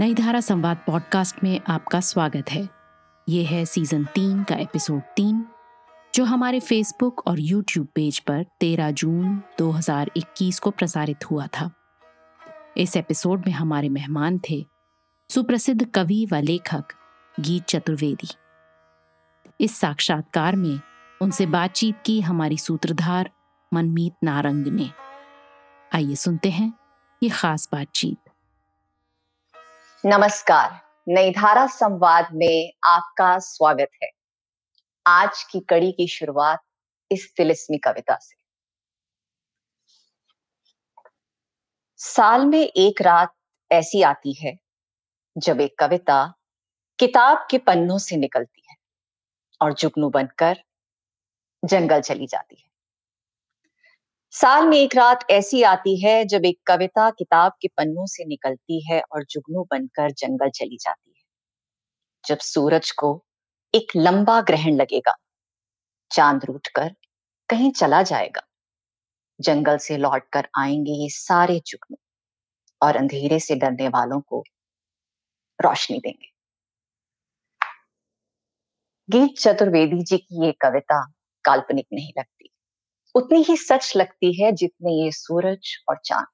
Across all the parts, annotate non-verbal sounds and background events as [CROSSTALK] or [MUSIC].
नई धारा संवाद पॉडकास्ट में आपका स्वागत है। ये है सीज़न तीन का एपिसोड तीन, जो हमारे फेसबुक और यूट्यूब पेज पर 13 जून 2021 को प्रसारित हुआ था। इस एपिसोड में हमारे मेहमान थे सुप्रसिद्ध कवि व लेखक गीत चतुर्वेदी। इस साक्षात्कार में उनसे बातचीत की हमारी सूत्रधार मनमीत नारंग ने। आइए सुनते हैं ये खास बातचीत। नमस्कार। नई धारा संवाद में आपका स्वागत है। आज की कड़ी की शुरुआत इस तिलिस्मी कविता से। साल में एक रात ऐसी आती है, जब एक कविता किताब के पन्नों से निकलती है और जुगनू बनकर जंगल चली जाती है। साल में एक रात ऐसी आती है जब एक कविता किताब के पन्नों से निकलती है और जुगनू बनकर जंगल चली जाती है। जब सूरज को एक लंबा ग्रहण लगेगा, चाँद रूठकर कहीं चला जाएगा। जंगल से लौटकर आएँगे ये सारे जुगनू और अंधेरे से डरने वालों को रोशनी देंगे। गीत चतुर्वेदी जी की ये कविता काल्पनिक नहीं लगती। उतनी ही सच लगती है जितने ये सूरज और चाँद।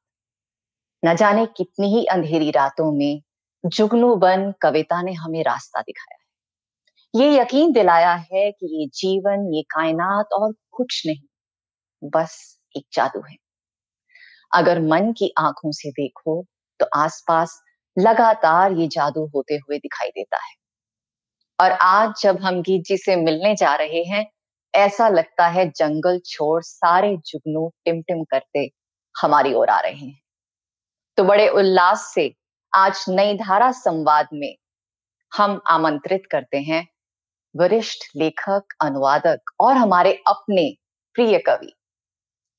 न जाने कितनी ही अंधेरी रातों में जुगनू बन कविता ने हमें रास्ता दिखाया है। ये यकीन दिलाया है कि ये जीवन, ये कायनात और कुछ नहीं, बस एक जादू है। अगर मन की आँखों से देखो तो आसपास लगातार ये जादू होते हुए दिखाई देता है। और आज जब हम गीत जी से मिलने जा रहे हैं ऐसा लगता है जंगल छोड़ सारे जुगनू टिमटिम करते हमारी ओर आ रहे हैं। तो बड़े उल्लास से आज नई धारा संवाद में हम आमंत्रित करते हैं वरिष्ठ लेखक, अनुवादक और हमारे अपने प्रिय कवि,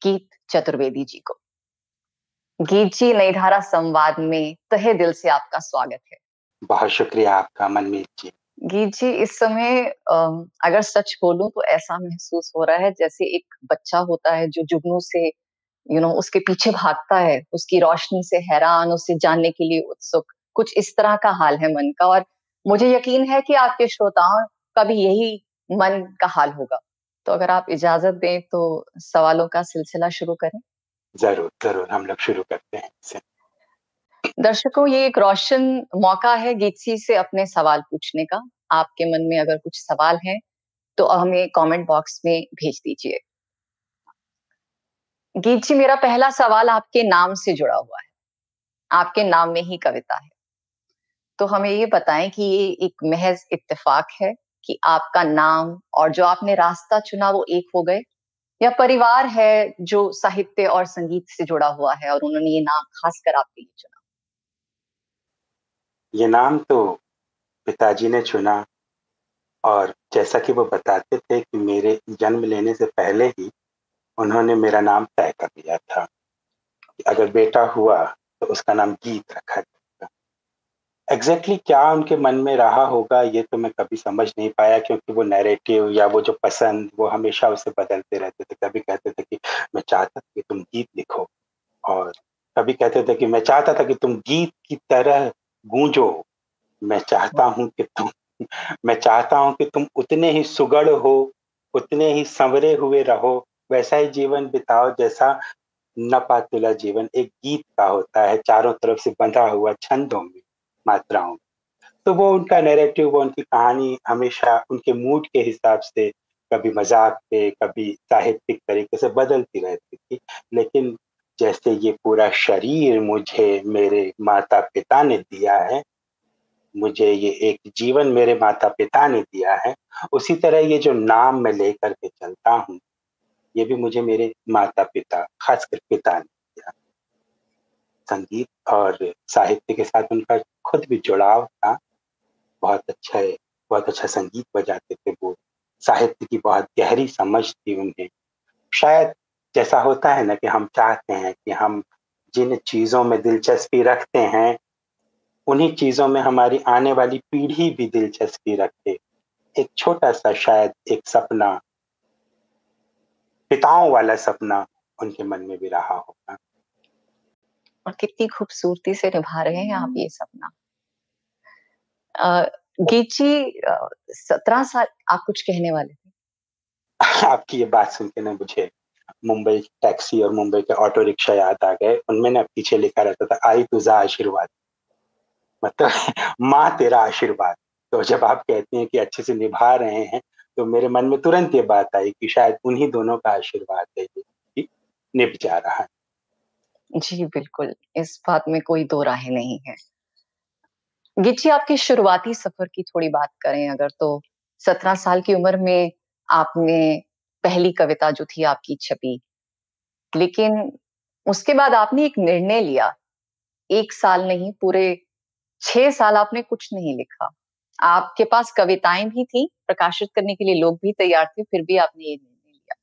गीत चतुर्वेदी जी को। गीत जी, नई धारा संवाद में तहे दिल से आपका स्वागत है। बहुत शुक्रिया आपका, मनमीत जी। गीत जी इस समय अगर सच बोलूँ तो ऐसा महसूस हो रहा है जैसे एक बच्चा होता है जो जुगनू से यू नो उसके पीछे भागता है उसकी रोशनी से हैरान उसे जानने के लिए उत्सुक। कुछ इस तरह का हाल है मन का और मुझे यकीन है कि आपके श्रोताओं का भी यही मन का हाल होगा। तो अगर आप इजाज़त दें तो सवालों का सिलसिला शुरू करें। ज़रूर ज़रूर हम लोग शुरू करते हैं दर्शकों ये एक रोशन मौका है गीतसी से अपने सवाल पूछने का। आपके मन में अगर कुछ सवाल है तो हमें कमेंट बॉक्स में भेज दीजिए। गीत जी, मेरा पहला सवाल आपके नाम से जुड़ा हुआ है। आपके नाम में ही कविता है। तो हमें ये बताएँ कि ये एक महज इत्तेफाक है कि आपका नाम और जो आपने रास्ता चुना वो एक हो गए? या परिवार है जो साहित्य और संगीत से जुड़ा हुआ है और उन्होंने ये नाम खासकर आपके लिए चुना? ये नाम तो पिताजी ने चुना और जैसा कि वो बताते थे कि मेरे जन्म लेने से पहले ही उन्होंने मेरा नाम तय कर दिया था। अगर बेटा हुआ तो उसका नाम गीत रखा जाएगा। एग्जैक्टली exactly क्या उनके मन में रहा होगा ये तो मैं कभी समझ नहीं पाया क्योंकि वो नैरेटिव या वो जो पसंद, वो हमेशा उसे बदलते रहते थे। कभी कहते थे कि मैं चाहता था कि तुम गीत लिखो और कभी कहते थे कि मैं चाहता था कि तुम गीत की तरह गूंजो। मैं चाहता हूँ कि तुम, मैं चाहता हूँ कि तुम उतने ही सुगढ़ हो, उतने ही संवरे हुए रहो। वैसा ही जीवन बिताओ जैसा नपातुला जीवन। एक गीत का होता है, चारों तरफ़ से बंधा हुआ छंदों में, मात्राओं में। तो वो उनका नैरेटिव वो उनकी कहानी हमेशा उनके मूड के हिसाब से कभी मज़ाक पे, कभी साहित्यिक तरीके से बदलती रहती थी। लेकिन जैसे ये पूरा शरीर मुझे मेरे माता पिता ने दिया है मुझे ये एक जीवन मेरे माता पिता ने दिया है, उसी तरह ये जो नाम मैं लेकर के चलता हूँ, ये भी मुझे मेरे माता पिता खासकर पिता ने दिया। संगीत और साहित्य के साथ उनका खुद भी जुड़ाव था। बहुत अच्छा है बहुत अच्छा संगीत बजाते थे वो। साहित्य की बहुत गहरी समझ थी उन्हें। शायद जैसा होता है ना कि हम चाहते हैं कि हम जिन चीज़ों में दिलचस्पी रखते हैं उन्हीं चीज़ों में हमारी आने वाली पीढ़ी भी दिलचस्पी रखे। एक छोटा सा शायद एक सपना पिताओं वाला सपना उनके मन में भी रहा होगा। और कितनी खूबसूरती से निभा रहे हैं आप ये सपना। गीची सत्रह साल आप कुछ कहने वाले थे? [LAUGHS] आपकी ये बात सुन के ना मुझे मुंबई टैक्सी और मुंबई के ऑटो रिक्शा याद आ गए। उनमें ना पीछे लिखा रहता था आई तुझा आशीर्वाद। मतलब [LAUGHS] माँ तेरा आशीर्वाद। तो जब आप कहते हैं कि अच्छे से निभा रहे हैं तो मेरे मन में तुरंत ये बात आई कि शायद उन्हीं दोनों का आशीर्वाद है कि निभ जा रहा है। जी, बिल्कुल। इस बात में कोई दो राहें नहीं है। गिच्ची, आपके शुरुआती सफ़र की थोड़ी बात करें। अगर तो सत्रह साल की उम्र में आपने पहली कविता जो थी आपकी छपी। लेकिन उसके बाद आपने एक निर्णय लिया। एक साल नहीं, पूरे छह साल आपने कुछ नहीं लिखा। आपके पास कविताएँ भी थी, प्रकाशित करने के लिए लोग भी तैयार थे, फिर भी आपने ये निर्णय लिया।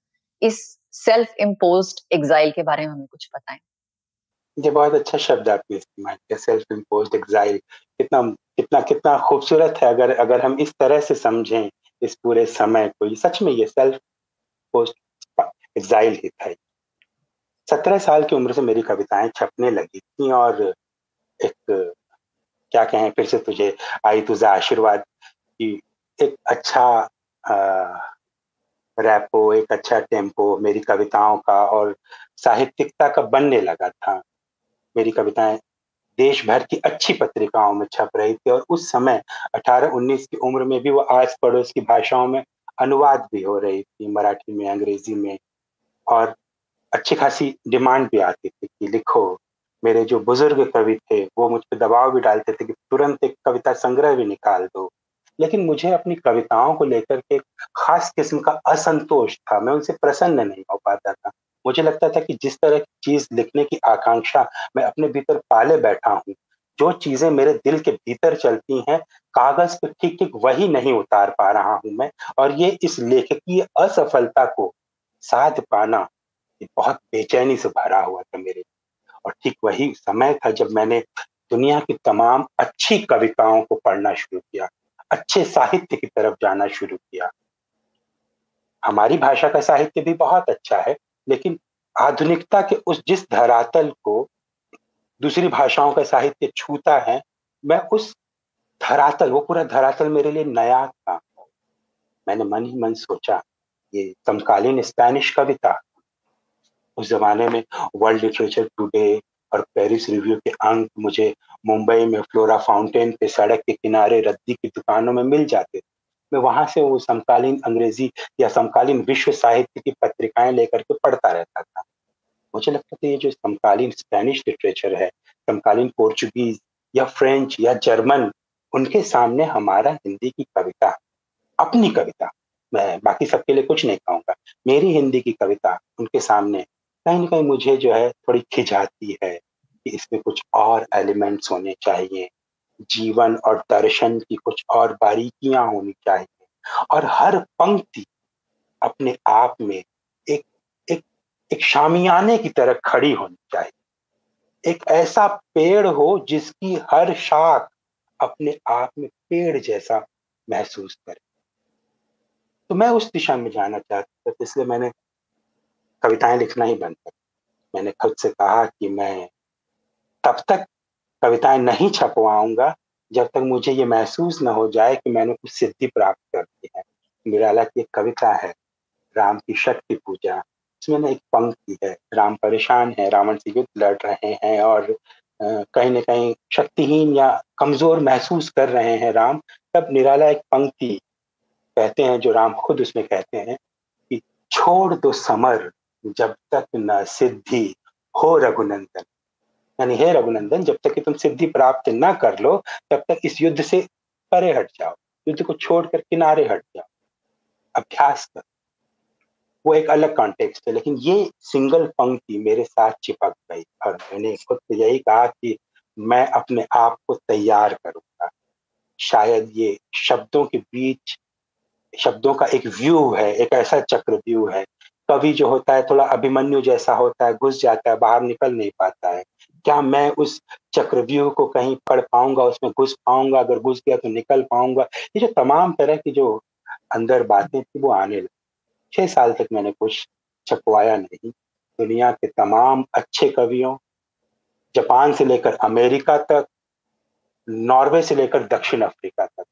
इस सेल्फ इम्पोज एग्जाइल के बारे में हमें कुछ बताएँ। ये बहुत अच्छा शब्द आपने इस्तेमाल किया सेल्फ इम्पोज एग्जाइल कितना कितना कितना खूबसूरत है अगर अगर हम इस तरह से समझें इस पूरे समय को। ये सच में ये सेल्फ पोस्ट एग्जाइल ही था सत्रह साल की उम्र से मेरी कविताएँ छपने लगी थी और एक क्या कहें, फिर से तुझे, आई तुझे आशीर्वाद की एक अच्छा रैपो एक अच्छा टेंपो मेरी कविताओं का और साहित्यिकता का बनने लगा था। मेरी कविताएँ देश भर की अच्छी पत्रिकाओं में छप रही थी और उस समय 18-19 की उम्र में भी वो आस पड़ोस की भाषाओं में अनुवाद भी हो रही थी, मराठी में, अंग्रेज़ी में और अच्छी खासी डिमांड भी आती थी कि लिखो मेरे जो बुज़ुर्ग कवि थे, वो मुझ पर दबाव भी डालते थे कि तुरंत एक कविता संग्रह भी निकाल दो। लेकिन मुझे अपनी कविताओं को लेकर के खास किस्म का असंतोष था। मैं उनसे प्रसन्न नहीं हो पाता था। मुझे लगता था कि जिस तरह की चीज़ लिखने की आकांक्षा मैं अपने भीतर पाले बैठा हूँ, जो चीज़ें मेरे दिल के भीतर चलती हैं, कागज़ पर ठीक ठीक वही नहीं उतार पा रहा हूँ मैं। और ये इस लेखकीय असफलता को साध पाना बहुत बेचैनी से भरा हुआ था मेरे और ठीक वही समय था जब मैंने दुनिया की तमाम अच्छी कविताओं को पढ़ना शुरू किया, अच्छे साहित्य की तरफ़ जाना शुरू किया। हमारी भाषा का साहित्य भी बहुत अच्छा है, लेकिन आधुनिकता के उस जिस धरातल को दूसरी भाषाओं का साहित्य छूता है, मैं उस धरातल, वो पूरा धरातल मेरे लिए नया था। मैंने मन ही मन सोचा, ये समकालीन स्पेनिश कविता उस जमाने में वर्ल्ड लिटरेचर टुडे और पेरिस रिव्यू के अंक मुझे मुंबई में फ्लोरा फाउंटेन पे सड़क के किनारे रद्दी की दुकानों में मिल जाते थे। मैं वहाँ से वो समकालीन अंग्रेज़ी या समकालीन विश्व साहित्य की पत्रिकाएँ लेकर के पढ़ता रहता था। मुझे लगता था ये जो समकालीन स्पेनिश लिटरेचर है, समकालीन पोर्चुगीज या फ्रेंच या जर्मन उनके सामने हमारा हिंदी की कविता, अपनी कविता, मैं बाकी सबके लिए कुछ नहीं कहूँगा, मेरी हिंदी की कविता उनके सामने कहीं ना कहीं मुझे जो है थोड़ी खिंचाती है कि इसमें कुछ और एलिमेंट्स होने चाहिए। जीवन और दर्शन की कुछ और बारीकियाँ होनी चाहिए। और हर पंक्ति अपने आप में एक एक एक शामियाने की तरह खड़ी होनी चाहिए। एक ऐसा पेड़ हो जिसकी हर शाख अपने आप में पेड़ जैसा महसूस करे। तो मैं उस दिशा में जाना चाहता था, इसलिए मैंने कविताएँ लिखना ही बंद कर। मैंने खुद से कहा कि मैं तब तक कविताएँ नहीं छपवाऊँगा जब तक मुझे ये महसूस न हो जाए कि मैंने कुछ सिद्धि प्राप्त कर दी है। निराला की एक कविता है, राम की शक्ति पूजा। इसमें ना एक पंक्ति है, राम परेशान है, रावण से युद्ध लड़ रहे हैं और कहीं ना कहीं शक्तिहीन या कमज़ोर महसूस कर रहे हैं राम। तब निराला एक पंक्ति कहते हैं, जो राम खुद उसमें कहते हैं कि, छोड़ दो समर जब तक न सिद्धि हो रघुनंदन। यानी हे रघुनंदन, जब तक कि तुम सिद्धि प्राप्त ना कर लो, तब तक इस युद्ध से परे हट जाओ। युद्ध को छोड़कर किनारे हट जाओ। अभ्यास कर। वो एक अलग कॉन्टेक्स्ट है, लेकिन ये सिंगल पंक्ति मेरे साथ चिपक गई और मैंने खुद तो यही कहा कि मैं अपने आप को तैयार करूँगा। शायद ये शब्दों के बीच, शब्दों का एक व्यू है, एक ऐसा चक्र व्यू है कवि जो होता है, थोड़ा अभिमन्यु जैसा होता है, घुस जाता है, बाहर निकल नहीं पाता है। क्या मैं उस चक्रव्यूह को कहीं पढ़ पाऊँगा, उसमें घुस पाऊँगा, अगर घुस गया तो निकल पाऊँगा? ये जो तमाम तरह की जो अंदर बातें थी, वो आने लगी। छह साल तक मैंने कुछ छपवाया नहीं। दुनिया के तमाम अच्छे कवियों, जापान से लेकर अमेरिका तक, नॉर्वे से लेकर दक्षिण अफ्रीका तक,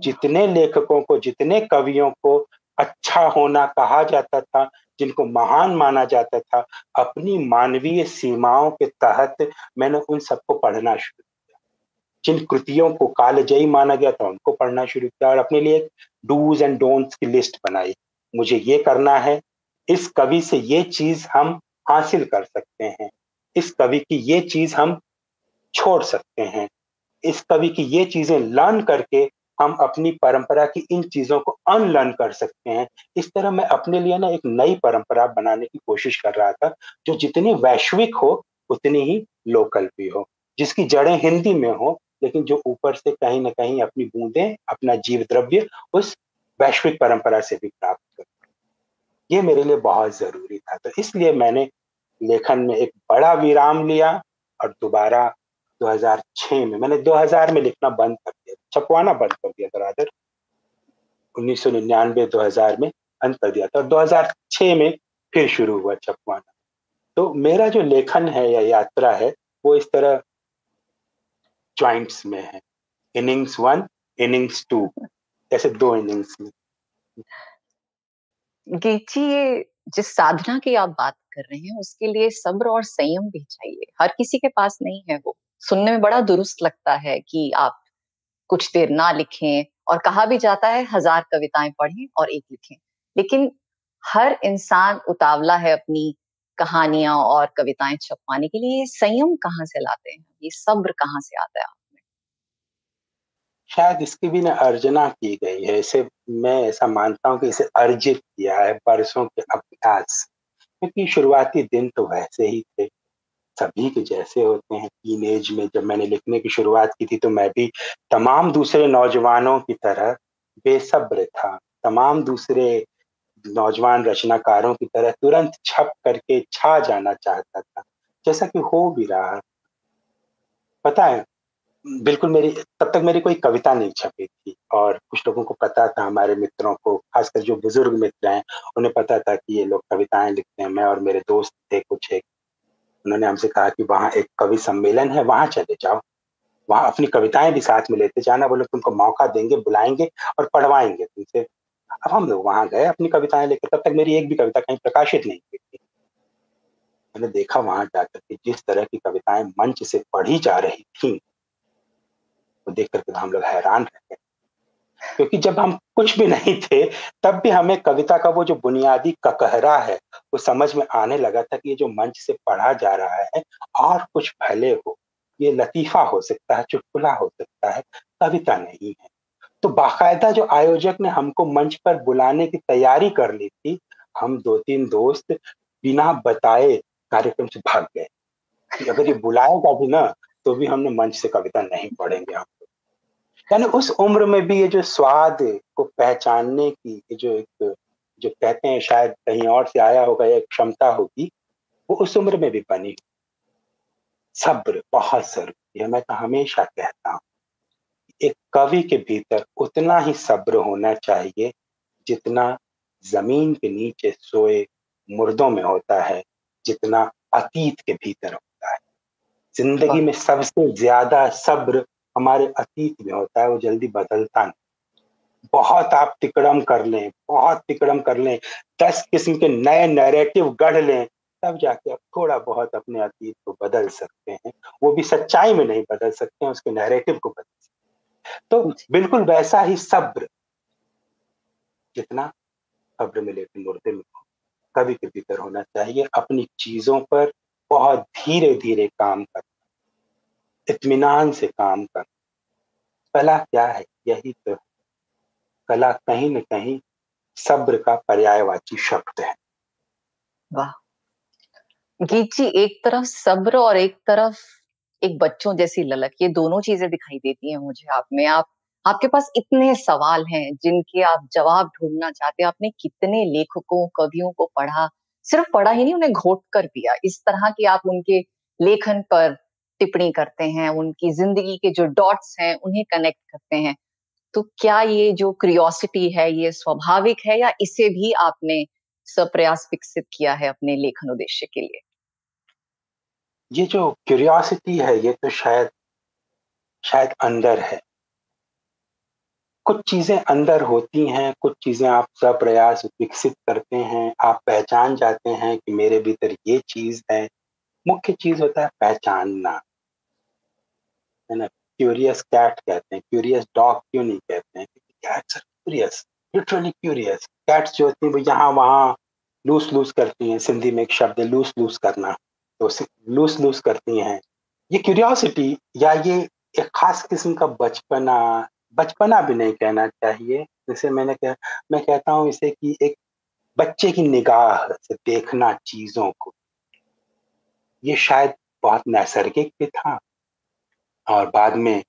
जितने लेखकों को, जितने कवियों को अच्छा होना कहा जाता था, जिनको महान माना जाता था, अपनी मानवीय सीमाओं के तहत मैंने उन सबको पढ़ना शुरू किया। जिन कृतियों को कालजयी माना गया था, उनको पढ़ना शुरू किया और अपने लिए एक डूज एंड डोंट्स की लिस्ट बनाई। मुझे ये करना है, इस कवि से ये चीज़ हम हासिल कर सकते हैं, इस कवि की ये चीज़ हम छोड़ सकते हैं, इस कवि की ये चीज़ें लर्न करके हम अपनी परंपरा की इन चीज़ों को अनलर्न कर सकते हैं। इस तरह मैं अपने लिए ना एक नई परंपरा बनाने की कोशिश कर रहा था, जो जितनी वैश्विक हो, उतनी ही लोकल भी हो। जिसकी जड़ें हिंदी में हो, लेकिन जो ऊपर से कहीं ना कहीं अपनी बूंदें, अपना जीव द्रव्य उस वैश्विक परंपरा से भी प्राप्त कर ये मेरे लिए बहुत ज़रूरी था। तो इसलिए मैंने लेखन में एक बड़ा विराम लिया और दोबारा 2006 में। मैंने 2000 में लिखना बंद कर दिया, छपवाना बंद कर दिया था रादर उन्नीस सौ निन्यानवे, दो हज़ार में अंत कर दिया था और 2006 में फिर शुरू हुआ छपवाना। तो मेरा जो लेखन है या यात्रा है, वो इस तरह ज्वाइंट्स में है। इनिंग्स वन इनिंग्स टू ऐसे दो इनिंग्स में। गीची ये जिस साधना की आप बात कर रहे हैं, उसके लिए सब्र और संयम भी चाहिए। हर किसी के पास नहीं है वो। सुनने में बड़ा दुरुस्त लगता है कि आप कुछ देर ना लिखें और कहा भी जाता है, हज़ार कविताएँ पढ़ें और एक लिखें। लेकिन हर इंसान उतावला है अपनी कहानियाँ और कविताएँ छपवाने के लिए। संयम कहाँ से लाते हैं? ये सब्र कहाँ से आता है आप में? शायद इसकी भी ना अर्जना की गई है। इसे मैं ऐसा मानता हूँ कि इसे अर्जित किया है बरसों के अभ्यास। क्योंकि शुरुआती दिन तो वैसे ही थे। सभी के जैसे होते हैं टीन एज में जब मैंने लिखने की शुरुआत की थी तो मैं भी तमाम दूसरे नौजवानों की तरह बेसब्र था। तमाम दूसरे नौजवान रचनाकारों की तरह तुरंत छप करके छा जाना चाहता था। जैसा कि हो भी रहा। पता है, बिल्कुल मेरी, तब तक मेरी कोई कविता नहीं छपी थी और कुछ लोगों को पता था, हमारे मित्रों को, खासकर जो बुज़ुर्ग मित्र हैं, उन्हें पता था कि ये लोग कविताएँ लिखते हैं, मैं और मेरे दोस्त थे कुछ एक उन्होंने हमसे कहा कि वहाँ एक कवि सम्मेलन है, वहाँ चले जाओ। वहाँ अपनी कविताएँ भी साथ में लेते जाना, बोले तुमको मौका देंगे, बुलाएँगे और पढ़वाएँगे तुमसे। अब हम लोग वहाँ गए अपनी कविताएँ लेकर, तब तक मेरी एक भी कविता कहीं प्रकाशित नहीं हुई थी। मैंने देखा वहाँ जाकर के जिस तरह की कविताएँ मंच से पढ़ी जा रही थी, वो देख करके हम लोग हैरान रह गए। क्योंकि जब हम कुछ भी नहीं थे, तब भी हमें कविता का वो जो बुनियादी ककहरा है, वो समझ में आने लगा था कि ये जो मंच से पढ़ा जा रहा है, और कुछ भले हो, ये लतीफा हो सकता है, चुटकुला हो सकता है, कविता नहीं है। तो बाकायदा जो आयोजक ने हमको मंच पर बुलाने की तैयारी कर ली थी, हम दो तीन दोस्त बिना बताए कार्यक्रम से भाग गए। अगर ये बुलाएगा भी ना तो भी हमने मंच से कविता नहीं पढ़ेंगे हम। यानी उस उम्र में भी ये जो स्वाद को पहचानने की ये जो एक जो कहते हैं शायद कहीं और से आया होगा एक क्षमता होगी वो उस उम्र में भी बनी सब्र बहुत ज़रूरी है मैं तो हमेशा कहता हूँ। एक कवि के भीतर उतना ही सब्र होना चाहिए जितना ज़मीन के नीचे सोए मुर्दों में होता है जितना अतीत के भीतर होता है। ज़िंदगी में सबसे ज़्यादा सब्र हमारे अतीत में होता है वो जल्दी बदलता नहीं। बहुत आप तिकड़म कर लें बहुत तिकड़म कर लें दस किस्म के नए नैरेटिव गढ़ लें तब जाके आप थोड़ा बहुत अपने अतीत को बदल सकते हैं। वो भी सच्चाई में नहीं बदल सकते हैं उसके नैरेटिव को बदल सकते हैं। तो बिल्कुल वैसा ही सब्र जितना सब्र मिले थे मुर्दे में कभी के भीतर होना चाहिए अपनी चीज़ों पर बहुत धीरे धीरे काम कर इत्मीनान से काम कर। कला क्या है? यही तो कला कहीं न कहीं सब्र का पर्यायवाची शब्द है। वाह। गीत जी, एक तरफ़ सब्र और एक तरफ़ एक बच्चों जैसी ललक, ये दोनों चीज़ें दिखाई देती हैं मुझे आप में। आप, आपके पास इतने सवाल हैं जिनके आप जवाब ढूंढना चाहते हैं। आपने कितने लेखकों, कवियों को पढ़ा? सिर्फ़ पढ़ा ही नहीं, उन्हें घोट कर दिया। इस तरह की आप उनके लेखन पर टिप्पणी करते हैं, उनकी ज़िंदगी के जो डॉट्स हैं, उन्हें कनेक्ट करते हैं। तो क्या ये जो क्रियोसिटी है, ये स्वाभाविक है या इसे भी आपने सप्रयास विकसित किया है अपने लेखन उद्देश्य के लिए? ये जो क्यूरियोसिटी है, ये तो शायद शायद अंदर है। कुछ चीज़ें अंदर होती हैं, कुछ चीज़ें आप प्रयास विकसित करते हैं, आप पहचान जाते हैं कि मेरे भीतर ये चीज़ है। मुख्य चीज़ होता है पहचानना। है ना क्यूरियस कैट कहते हैं क्यूरियस डॉग क्यों नहीं कहते हैं? Cats are curious literally curious cats जो होती हैं, वो यहाँ वहाँ लूस लूस करती हैं, सिंधी में एक शब्द है लूस लूस करना। तो लूस लूस करती हैं। ये क्यूरियोसिटी या ये एक खास किस्म का बचपना बचपना भी नहीं कहना चाहिए। जैसे मैंने कहा, मैं कहता हूँ इसे कि एक बच्चे की निगाह से देखना चीज़ों को, ये शायद बहुत नैसर्गिक भी था। और बाद में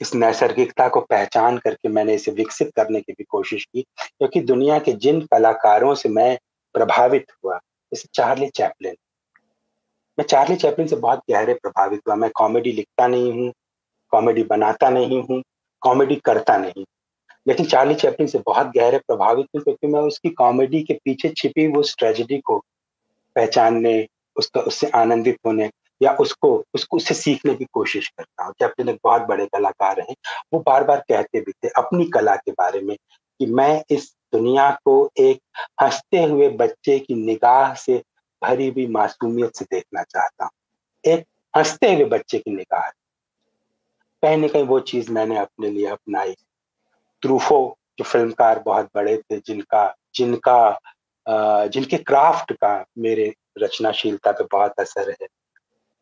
इस नैसर्गिकता को पहचान करके मैंने इसे विकसित करने की भी कोशिश की, क्योंकि दुनिया के जिन कलाकारों से मैं प्रभावित हुआ, जैसे चार्ली चैपलिन। मैं चार्ली चैपलिन से बहुत गहरे प्रभावित हुआ। मैं कॉमेडी लिखता नहीं हूँ, कॉमेडी बनाता नहीं हूँ, कॉमेडी करता नहीं लेकिन चार्ली चैपलिन से बहुत गहरे प्रभावित हूँ, क्योंकि मैं उसकी कॉमेडी के पीछे छिपी वो ट्रेजिडी को पहचानने, उसका, उससे आनंदित होने या उसको उसको उससे सीखने की कोशिश करता हूँ। चैपलिन एक बहुत बड़े कलाकार हैं, वो बार बार कहते भी थे अपनी कला के बारे में कि मैं इस दुनिया को एक हँसते हुए बच्चे की निगाह से भरी हुई मासूमियत से देखना चाहता हूँ। एक हँसते हुए बच्चे की निगाह कहीं ना कहीं वो चीज़ मैंने अपने लिए अपनाई। ट्रूफो जो फिल्मकार बहुत बड़े थे, जिनका जिनका जिनके क्राफ्ट का मेरे रचनाशीलता पे बहुत असर है।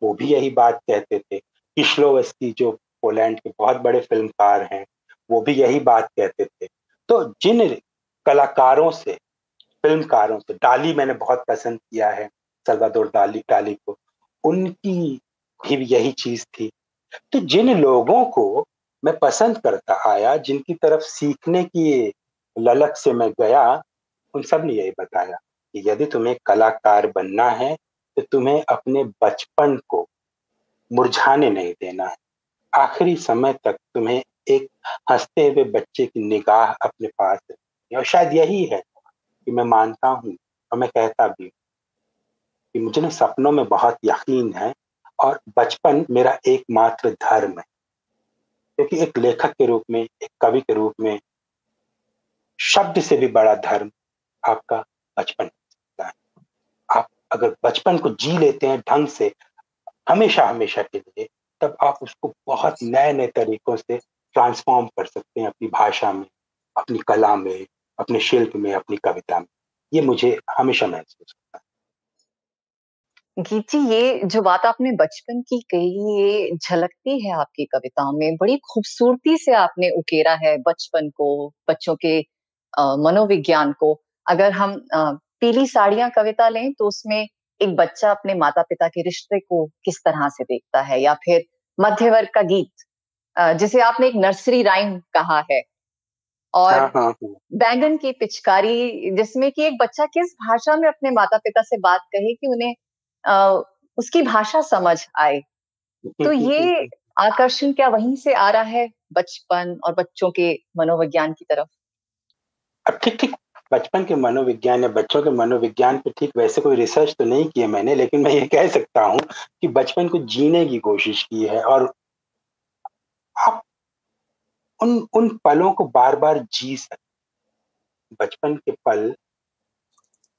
वो भी यही बात कहते थे किशलोवस्की जो पोलैंड के बहुत बड़े फिल्मकार हैं, वो भी यही बात कहते थे। तो जिन कलाकारों से, फिल्मकारों से, डाली मैंने बहुत पसंद किया है, सलवादोर डाली डाली को, उनकी भी यही चीज़ थी। तो जिन लोगों को मैं पसंद करता आया, जिनकी तरफ़ सीखने की ललक से मैं गया, उन सबने यही बताया कि यदि तुम्हें कलाकार बनना है तो तुम्हें अपने बचपन को मुरझाने नहीं देना है। आखिरी समय तक तुम्हें एक हँसते हुए बच्चे की निगाह अपने पास रखनी और शायद यही है कि मैं मानता हूँ और मैं कहता भी हूँ कि मुझे ना सपनों में बहुत यकीन है और बचपन मेरा एकमात्र धर्म है। क्योंकि एक लेखक के रूप में, एक कवि के रूप में शब्द से भी बड़ा धर्म आपका बचपन है। अगर बचपन को जी लेते हैं ढंग से, हमेशा हमेशा के लिए, तब आप उसको बहुत नए नए तरीकों से ट्रांसफॉर्म कर सकते हैं अपनी भाषा में, अपनी कला में, अपने शिल्प में, अपनी कविता में। ये मुझे हमेशा महसूस होता है। गीत जी, ये जो बात आपने बचपन की कही, ये झलकती है आपकी कविताओं में, बड़ी खूबसूरती से आपने उकेरा है बचपन को, बच्चों के मनोविज्ञान को। अगर हम पीली साड़ियाँ कविता लें तो उसमें एक बच्चा अपने माता पिता के रिश्ते को किस तरह से देखता है? या फिर मध्य वर्ग का गीत जिसे आपने एक नर्सरी राइम कहा है। और हाँ, हाँ, हाँ। बैंगन की पिचकारी जिसमें कि एक बच्चा किस भाषा में अपने माता पिता से बात कहे कि उन्हें उसकी भाषा समझ आए? तो [LAUGHS] ये आकर्षण क्या वहीं से आ रहा है बचपन और बच्चों के मनोविज्ञान की तरफ़? ठीक ठीक। बचपन के मनोविज्ञान या बच्चों के मनोविज्ञान पे ठीक वैसे कोई रिसर्च तो नहीं किया मैंने, लेकिन मैं ये कह सकता हूँ कि बचपन को जीने की कोशिश की है और आप उन उन पलों को बार बार जी सकते बचपन के पल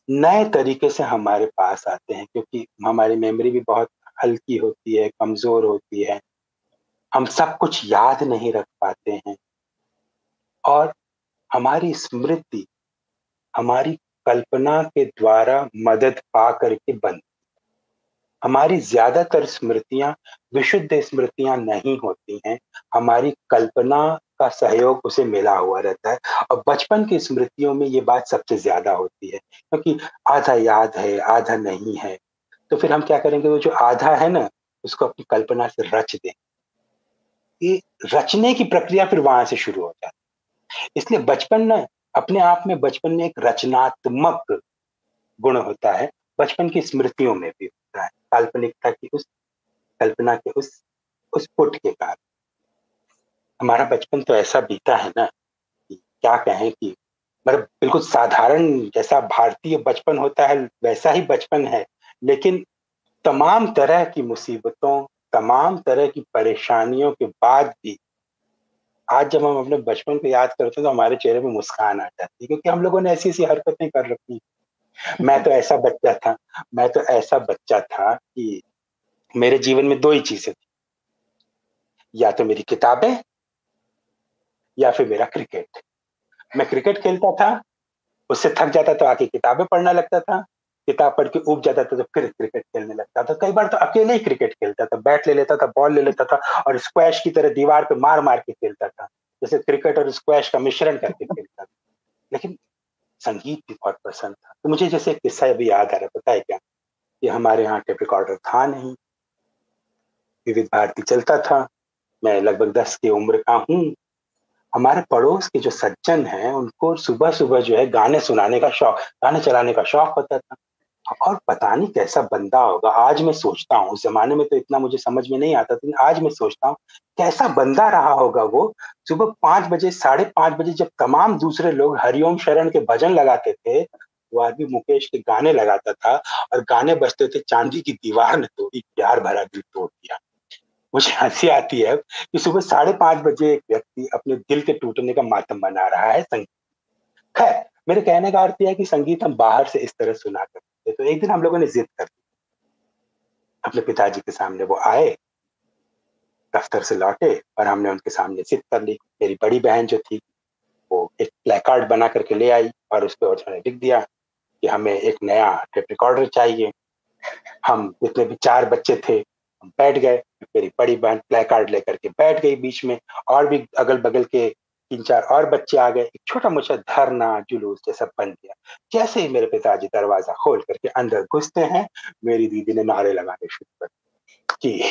नए तरीके से हमारे पास आते हैं, क्योंकि हमारी मेमोरी भी बहुत हल्की होती है, कमज़ोर होती है, हम सब कुछ याद नहीं रख पाते हैं और हमारी स्मृति हमारी कल्पना के द्वारा मदद पा करके बनती हमारी ज़्यादातर स्मृतियाँ, विशुद्ध स्मृतियाँ नहीं होती हैं। हमारी कल्पना का सहयोग उसे मिला हुआ रहता है। और बचपन की स्मृतियों में ये बात सबसे ज़्यादा होती है, क्योंकि आधा याद है, आधा नहीं है। तो फिर हम क्या करेंगे, वो जो आधा है ना, उसको अपनी कल्पना से रच दें। ये रचने की प्रक्रिया फिर वहाँ से शुरू हो जाती है। इसलिए बचपन ना अपने आप में बचपन में एक रचनात्मक गुण होता है, बचपन की स्मृतियों में भी होता है, काल्पनिकता की उस, कल्पना के उस उस पुट के कारण। हमारा बचपन तो ऐसा बीता है ना कि क्या कहें कि मतलब बिल्कुल साधारण जैसा भारतीय बचपन होता है, वैसा ही बचपन है, लेकिन तमाम तरह की मुसीबतों, तमाम तरह की परेशानियों के बाद भी आज जब हम अपने बचपन को याद करते हैं तो हमारे चेहरे पे मुस्कान आ जाती है, क्योंकि हम लोगों ने ऐसी ऐसी हरकतें कर रखी मैं तो ऐसा बच्चा था, मैं तो ऐसा बच्चा था कि मेरे जीवन में दो ही चीज़ें थी। या तो मेरी किताबें, या फिर मेरा क्रिकेट। मैं क्रिकेट खेलता था, उससे थक जाता तो आके किताबें पढ़ना लगता था। किताब पढ़ के उब जाता था तो फिर क्रिकेट खेलने लगता था। कई बार तो अकेले ही क्रिकेट खेलता था। बैट ले लेता था बॉल ले लेता था और स्क्वैश की तरह दीवार पे मार मार के खेलता था। जैसे क्रिकेट और स्क्वैश का मिश्रण करके खेलता था। लेकिन संगीत भी बहुत पसंद था। तो मुझे जैसे किस्सा अभी याद आ रहा पता है क्या? कि हमारे यहाँ टेप रिकॉर्डर था नहीं। विविध भारती चलता था। मैं लगभग दस की उम्र का हूँ। हमारे पड़ोस के जो सज्जन हैं, उनको सुबह सुबह जो है गाने सुनाने का शौक, गाने चलाने का शौक होता था। और पता नहीं कैसा बंदा होगा। आज मैं सोचता हूँ, उस जमाने में तो इतना मुझे समझ में नहीं आता था, आज मैं सोचता हूँ कैसा बंदा रहा होगा वो। सुबह पाँच बजे, साढ़े पाँच बजे जब तमाम दूसरे लोग हरिओम शरण के भजन लगाते थे, वो आदमी मुकेश के गाने लगाता था और गाने बजते थे चांदी की दीवार ने तोड़ी, प्यार भरा दिल तोड़ दिया। मुझे हँसी आती है कि सुबह साढ़े पाँच बजे एक व्यक्ति अपने दिल के टूटने का मातम बना रहा है संगीत। खैर, मेरे कहने का अर्थ यह है कि संगीत हम बाहर से इस तरह सुना करते तो एक दिन हम लोगों ने जिद कर दी। अपने पिताजी के सामने वो आए, दफ्तर से लौटे और हमने उनके सामने जिद कर ली। मेरी बड़ी बहन जो थी, वो एक प्लेकार्ड बना करके ले आई और उस पर उन्होंने लिख दिया कि हमें एक नया टेप रिकॉर्डर चाहिए। हम जितने भी चार बच्चे थे, हम बैठ गए। मेरी बड़ी बहन प्ले कार्ड लेकर के बैठ गई बीच में और भी अगल बगल के तीन चार और बच्चे आ गए, एक छोटा मोटा धरना, जुलूस जैसा बन गया। जैसे ही मेरे पिताजी दरवाज़ा खोल करके अंदर घुसते हैं, मेरी दीदी ने नारे लगाने शुरू कर कि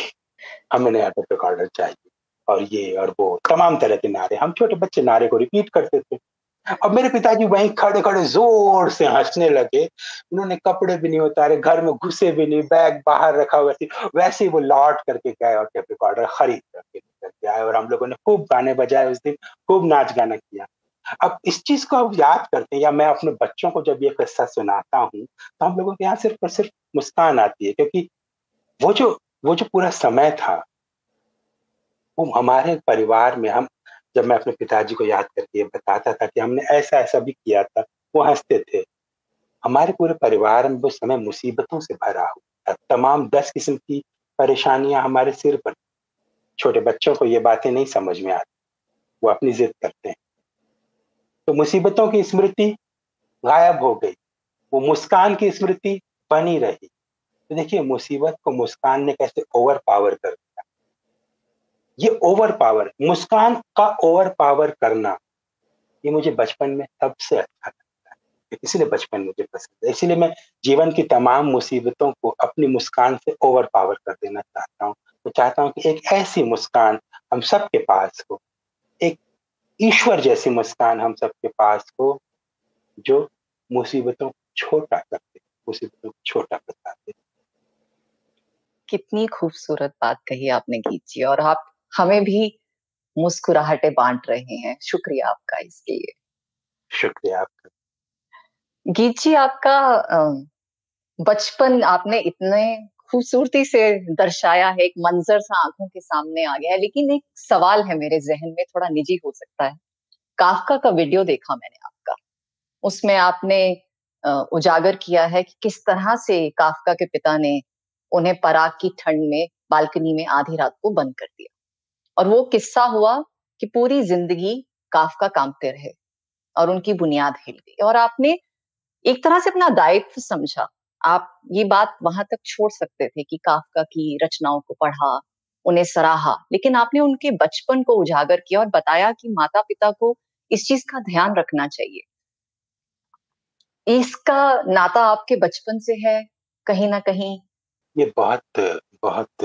हमें नया टेप रिकॉर्डर चाहिए। और ये और वो, तमाम तरह के नारे, हम छोटे बच्चे नारे को रिपीट करते थे। अब मेरे पिताजी वहीं खड़े खड़े ज़ोर से हंसने लगे। उन्होंने कपड़े भी नहीं उतारे, घर में घुसे भी नहीं, बैग बाहर रखा हुआ थी वैसे ही वो लौट करके गए और टेप रिकॉर्डर खरीद करके करके आए और हम लोगों ने खूब गाने बजाए उस दिन, खूब नाच गाना किया। अब इस चीज़ को अब याद करते हैं या मैं अपने बच्चों को जब ये किस्सा सुनाता हूँ तो हम लोगों के यहाँ सिर्फ़ और सिर्फ़ मुस्कान आती है क्योंकि वो जो वो जो पूरा समय था, वो हमारे परिवार में हम जब मैं अपने पिताजी को याद करके ये बताता था कि हमने ऐसा ऐसा भी किया था, वो हँसते थे। हमारे पूरे परिवार में वो समय मुसीबतों से भरा हुआ था। तमाम दस किस्म की परेशानियाँ हमारे सिर पर छोटे बच्चों को ये बातें नहीं समझ में आती। वो अपनी जिद करते हैं। तो मुसीबतों की स्मृति गायब हो गई। वो मुस्कान की स्मृति बनी रही। तो देखिए, मुसीबत को मुस्कान ने कैसे ओवर पावर कर ये ओवर पावर मुस्कान का ओवर पावर करना, ये मुझे बचपन में सबसे अच्छा लगता है। इसलिए बचपन मुझे पसंद है। इसीलिए मैं जीवन की तमाम मुसीबतों को अपनी मुस्कान से ओवर पावर कर देना चाहता हूँ। तो चाहता हूँ कि एक ऐसी मुस्कान हम सबके पास हो, एक ईश्वर जैसी मुस्कान हम सबके पास हो, जो मुसीबतों को छोटा करते मुसीबतों को छोटा बताते कितनी खूबसूरत बात कही आपने, गीत जी, और आप हमें भी मुस्कुराहटे बांट रहे हैं। शुक्रिया आपका इसके लिए। शुक्रिया आपका। गीत जी आपका बचपन आपने इतने खूबसूरती से दर्शाया है एक मंजर सा आँखों के सामने आ गया है लेकिन एक सवाल है मेरे जहन में थोड़ा निजी हो सकता है। काफका का वीडियो देखा मैंने आपका। उसमें आपने उजागर किया है कि किस तरह से काफका के पिता ने उन्हें पराग की ठंड में बालकनी में आधी रात को बंद कर दिया। और वो किस्सा हुआ कि पूरी ज़िंदगी काफका कामते रहे और उनकी बुनियाद हिल गई। और आपने एक तरह से अपना दायित्व समझा। आप ये बात वहाँ तक छोड़ सकते थे कि काफका की रचनाओं को पढ़ा, उन्हें सराहा, लेकिन आपने उनके बचपन को उजागर किया और बताया कि माता पिता को इस चीज़ का ध्यान रखना चाहिए। इसका नाता आपके बचपन से है, कहीं ना कहीं? ये बहुत बहुत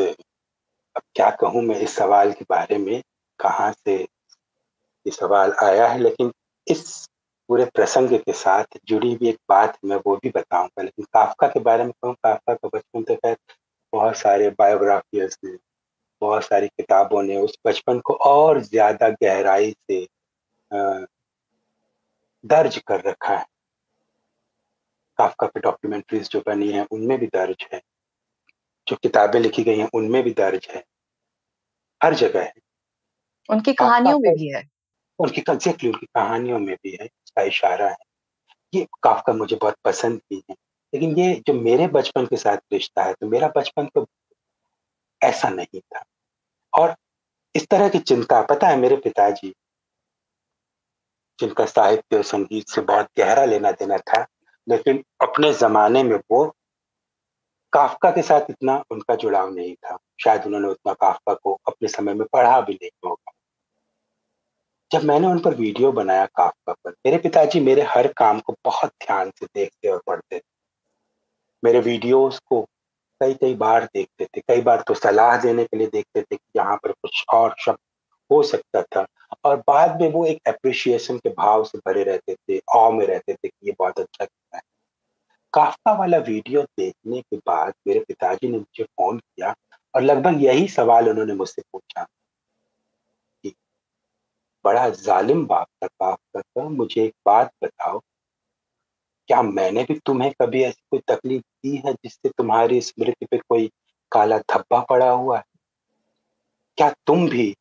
अब क्या कहूँ मैं इस सवाल के बारे में? कहाँ से ये सवाल आया है? लेकिन इस पूरे प्रसंग के साथ जुड़ी हुई एक बात मैं वो भी बताऊँगा। लेकिन काफका के बारे में कहूँ, काफका का बचपन तो खैर बहुत सारे बायोग्राफियर्स ने, बहुत सारी किताबों ने उस बचपन को और ज़्यादा गहराई से दर्ज कर रखा है। काफका पे डॉक्यूमेंट्रीज जो बनी है, उनमें भी दर्ज है। जो किताबें लिखी गई हैं उनमें भी दर्ज है। हर जगह है। उनकी कहानियों में भी है। उनकी एग्जैक्टली उनकी कहानियों में भी है इसका इशारा है। ये काफका मुझे बहुत पसंद भी है। लेकिन ये जो मेरे बचपन के साथ रिश्ता है तो मेरा बचपन तो ऐसा नहीं था। और इस तरह की चिंता पता है मेरे पिताजी जिनका साहित्य और संगीत से बहुत गहरा लेना देना था लेकिन अपने जमाने में वो काफका के साथ इतना उनका जुड़ाव नहीं था। शायद उन्होंने उतना काफका को अपने समय में पढ़ा भी नहीं होगा। जब मैंने उन पर वीडियो बनाया काफका पर, मेरे पिताजी मेरे हर काम को बहुत ध्यान से देखते और पढ़ते थे। मेरे वीडियोस को कई कई बार देखते थे। कई बार तो सलाह देने के लिए देखते थे कि यहाँ पर कुछ और शब्द हो सकता था और बाद में वो एक अप्रिशिएशन के भाव से भरे रहते थे आव में रहते थे कि ये बहुत अच्छा किया है। काफका वाला वीडियो देखने के बाद मेरे पिताजी ने मुझे फ़ोन किया और लगभग यही सवाल उन्होंने मुझसे पूछा। कि बड़ा जालिम बाप था काफका का मुझे एक बात बताओ, क्या मैंने भी तुम्हें कभी ऐसी कोई तकलीफ़ दी है जिससे तुम्हारी स्मृति पे कोई काला धब्बा पड़ा हुआ है? क्या तुम भी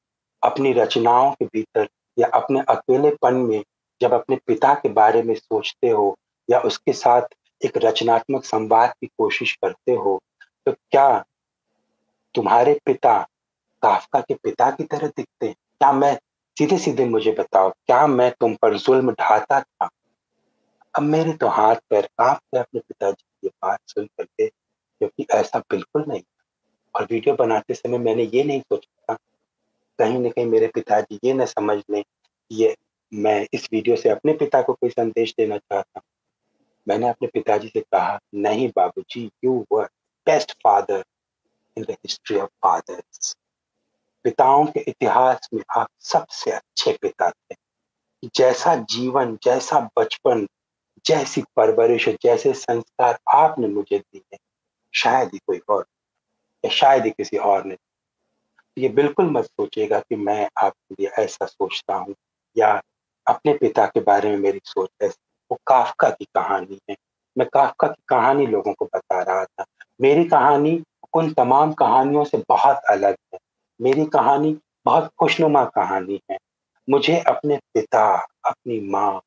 अपनी रचनाओं के भीतर या अपने अकेलेपन में जब अपने पिता के बारे में सोचते हो या उसके साथ एक रचनात्मक संवाद की कोशिश करते हो तो क्या तुम्हारे पिता काफका के पिता की तरह दिखते हैं? क्या मैं सीधे सीधे मुझे बताओ, क्या मैं तुम पर जुल्म ढाता था? अब मेरे तो हाथ पैर काँप गए अपने पिताजी की बात सुन करके, क्योंकि ऐसा बिल्कुल नहीं और वीडियो बनाते समय मैंने ये नहीं सोचा था, कहीं ना कहीं मेरे पिताजी ये न समझ लें ये मैं इस वीडियो से अपने पिता को कोई संदेश देना चाहता मैंने अपने पिताजी से कहा, नहीं बाबूजी you were best father in the history of fathers पिताओं के इतिहास में आप सबसे अच्छे पिता थे। जैसा जीवन, जैसा बचपन, जैसी परवरिश, जैसे संस्कार आपने मुझे दिए, शायद ही कोई और, या शायद ही किसी और ने। ये बिल्कुल मत सोचेगा कि मैं आपके लिए ऐसा सोचता हूँ, या अपने पिता के बारे में मेरी सोच ऐसी वो काफका की कहानी है। मैं काफका की कहानी लोगों को बता रहा था। मेरी कहानी उन तमाम कहानियों से बहुत अलग है। मेरी कहानी बहुत खुशनुमा कहानी है। मुझे अपने पिता, अपनी माँ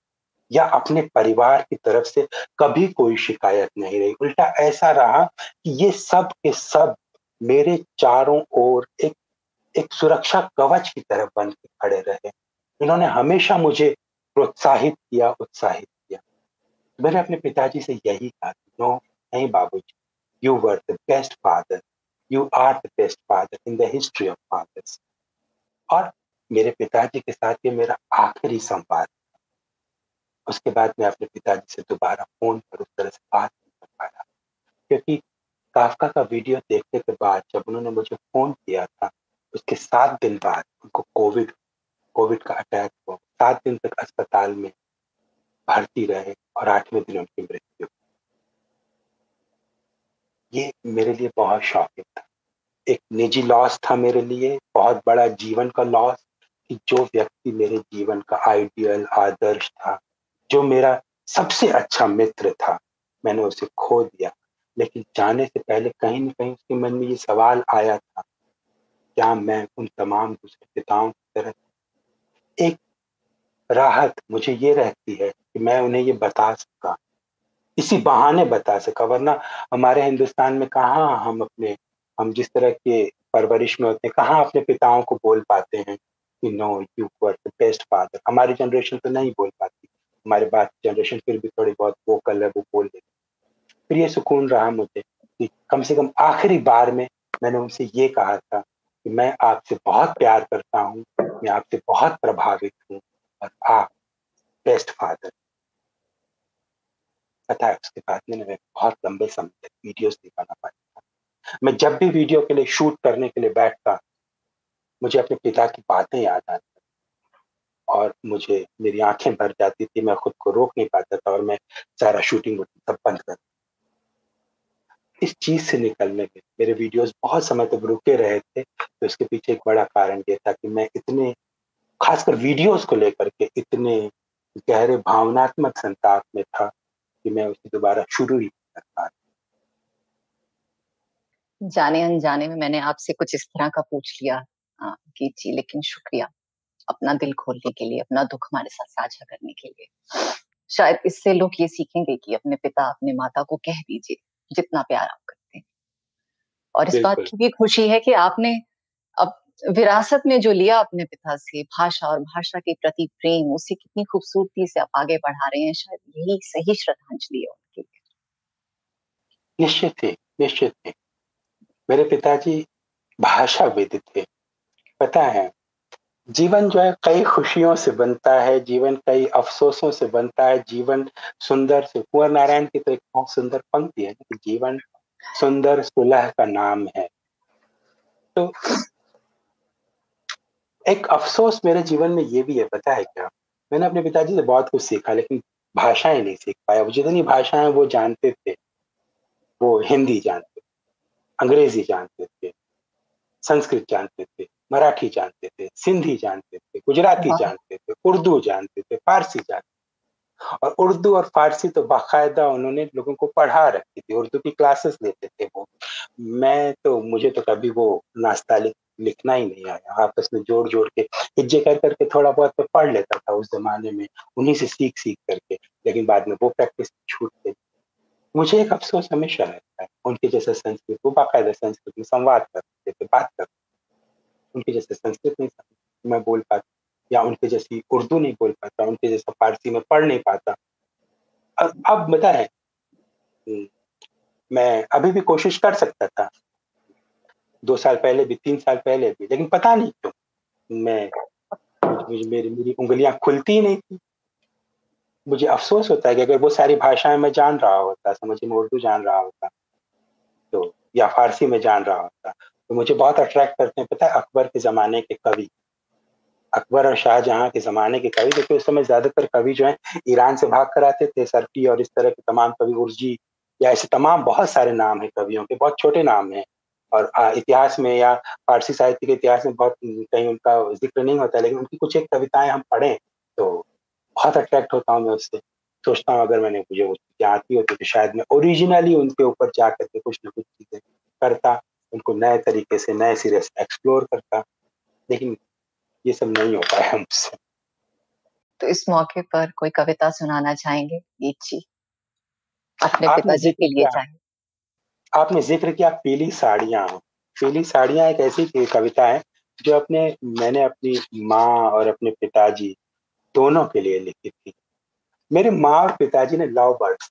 या अपने परिवार की तरफ़ से कभी कोई शिकायत नहीं रही। उल्टा ऐसा रहा कि ये सब के सब मेरे चारों ओर एक एक सुरक्षा कवच की तरफ़ बन के खड़े रहे। इन्होंने हमेशा मुझे प्रोत्साहित किया, उत्साहित मैंने अपने पिताजी से यही कहा नो नहीं बाबू जी you were the best father you are the best father in the history of fathers और मेरे पिताजी के साथ ये मेरा आखिरी संवाद उसके बाद मैं अपने पिताजी से दोबारा फ़ोन पर उस तरह से बात नहीं कर पाया क्योंकि काफका का वीडियो देखने के बाद जब उन्होंने मुझे फ़ोन किया था, उसके सात दिन बाद उनको कोविड कोविड का अटैक हुआ। सात दिन तक अस्पताल में भर्ती रहे। और आठवें दिन उनकी मृत्यु। ये मेरे लिए बहुत शॉकिंग था। एक निजी लॉस था मेरे लिए, बहुत बड़ा जीवन का लॉस कि जो व्यक्ति मेरे जीवन का आइडियल आदर्श था, जो मेरा सबसे अच्छा मित्र था, मैंने उसे खो दिया। लेकिन जाने से पहले कहीं ना कहीं उसके मन में ये सवाल आया था, क्या मैं उन तमाम दूसरे पिताओं की तरह एक राहत मुझे ये रहती है कि मैं उन्हें ये बता सका। इसी बहाने बता सका, वरना हमारे हिंदुस्तान में कहा हम अपने, हम जिस तरह के परवरिश में होते हैं, कहाँ अपने पिताओं को बोल पाते हैं कि no you were the best father हमारी जनरेशन तो नहीं बोल पाती। हमारे बाद जनरेशन फिर भी थोड़ी बहुत वोकल है, वो बोल देती फिर ये सुकून रहा मुझे कि कम से कम आखिरी बार में मैंने उनसे ये कहा था कि मैं आपसे बहुत प्यार करता हूँ, मैं आपसे बहुत प्रभावित हूँ और आप बेस्ट फादर पता है उसके बाद में मैं बहुत लंबे समय तक वीडियोस बना पाया मैं जब भी वीडियो के लिए शूट करने के लिए बैठता, मुझे अपने पिता की बातें याद आती और मुझे, मेरी आँखें भर जाती थी, मैं खुद को रोक नहीं पाता था और मैं सारा शूटिंग वूटिंग सब बंद कर इस चीज़ से निकलने में मेरे वीडियोस बहुत समय तक रुके रहे थे तो इसके पीछे एक बड़ा कारण ये था कि मैं इतने, खासकर वीडियोस को लेकर के इतने गहरे भावनात्मक संताप में था कि मैं उसे दोबारा शुरू ही कर पा जाने अनजाने में मैंने आपसे कुछ इस तरह का पूछ लिया गीत जी लेकिन शुक्रिया अपना दिल खोलने के लिए अपना दुख हमारे साथ साझा करने के लिए। शायद इससे लोग ये सीखेंगे कि अपने पिता अपने माता को कह दीजिए जितना प्यार आप करते हैं। और इस बात की भी खुशी है कि आपने अब विरासत में जो लिया अपने पिता से भाषा और भाषा के प्रति प्रेम, उसे कितनी खूबसूरती से आप आगे बढ़ा रहे हैं, शायद यही सही श्रद्धांजलि है उनके। निश्चित ही निश्चित ही। मेरे पिताजी भाषाविद थे। पता है, जीवन जो है कई खुशियों से बनता है, जीवन कई अफसोसों से बनता है, जीवन सुंदर से, कुंवर नारायण की तो एक बहुत सुंदर पंक्ति है जीवन सुंदर सुलह का नाम है। तो एक अफसोस मेरे जीवन में ये भी है पता है क्या? मैंने अपने पिताजी से बहुत कुछ सीखा लेकिन भाषाएँ नहीं सीख पाया। वो जितनी भाषाएँ वो जानते थे वो हिंदी जानते अंग्रेज़ी जानते थे संस्कृत जानते थे मराठी जानते थे सिंधी जानते थे गुजराती। जानते थे उर्दू जानते थे फारसी जानते थे। और उर्दू और फारसी तो बाकायदा उन्होंने लोगों को पढ़ा रखी थी उर्दू की क्लासेस लेते थे वो। मैं तो मुझे तो कभी वो नाश्ता लिख, लिखना ही नहीं आया। आपस में जोड़ जोड़ के हिज्जे कर करके थोड़ा बहुत तो पढ़ लेता था उस जमाने में उन्हीं से सीख सीख करके लेकिन बाद में वो प्रैक्टिस छूट गई। मुझे एक अफसोस हमेशा रहता है उनके जैसे संस्कृत वो बाकायदा संस्कृत में संवाद करते थे बात करते उनके जैसे संस्कृत नहीं मैं बोल पाता या उनके जैसी उर्दू नहीं बोल पाता उनके जैसा फारसी में पढ़ नहीं पाता। अब अब बता हम्म, मैं अभी भी कोशिश कर सकता था दो साल पहले भी, तीन साल पहले भी। लेकिन पता नहीं क्यों मैं, मुझे मेरी मेरी उंगलियाँ खुलती ही नहीं थी। मुझे अफसोस होता है कि अगर वो सारी भाषाएँ मैं जान रहा होता समझिए मैं उर्दू जान रहा होता तो या फारसी में जान रहा होता तो मुझे बहुत अट्रैक्ट करते हैं। पता है अकबर के ज़माने के कवि, अकबर और शाहजहां के ज़माने के कवि, देखिए उस समय ज़्यादातर कवि जो है, ईरान से भाग कर आते थे सरफी और इस तरह के तमाम कवि, उर्जी, या ऐसे तमाम बहुत सारे नाम हैं कवियों के, बहुत छोटे नाम हैं। और इतिहास में या फारसी साहित्य के इतिहास में बहुत कहीं उनका ज़िक्र नहीं होता लेकिन उनकी कुछ एक कविताएँ हम पढ़ें तो बहुत अट्रैक्ट होता हूँ मैं उससे। सोचता हूँ अगर मैंने मुझे वो आती होती तो शायद मैं ओरिजिनली उनके ऊपर जा करके कुछ ना कुछ चीज़ें करता उनको नए तरीके से नए सिरे से एक्सप्लोर करता लेकिन ये सब नहीं हो पाया मुझसे तो इस मौके पर कोई कविता सुनाना चाहेंगे? गीत जी अपने पिताजी के लिए चाहे आपने ज़िक्र किया पीली साड़ियाँ। पीली साड़ियाँ एक ऐसी कविता है जो अपने मैंने अपनी माँ और अपने पिताजी दोनों के लिए लिखी थी। मेरे माँ और पिताजी ने लव बर्ड्स।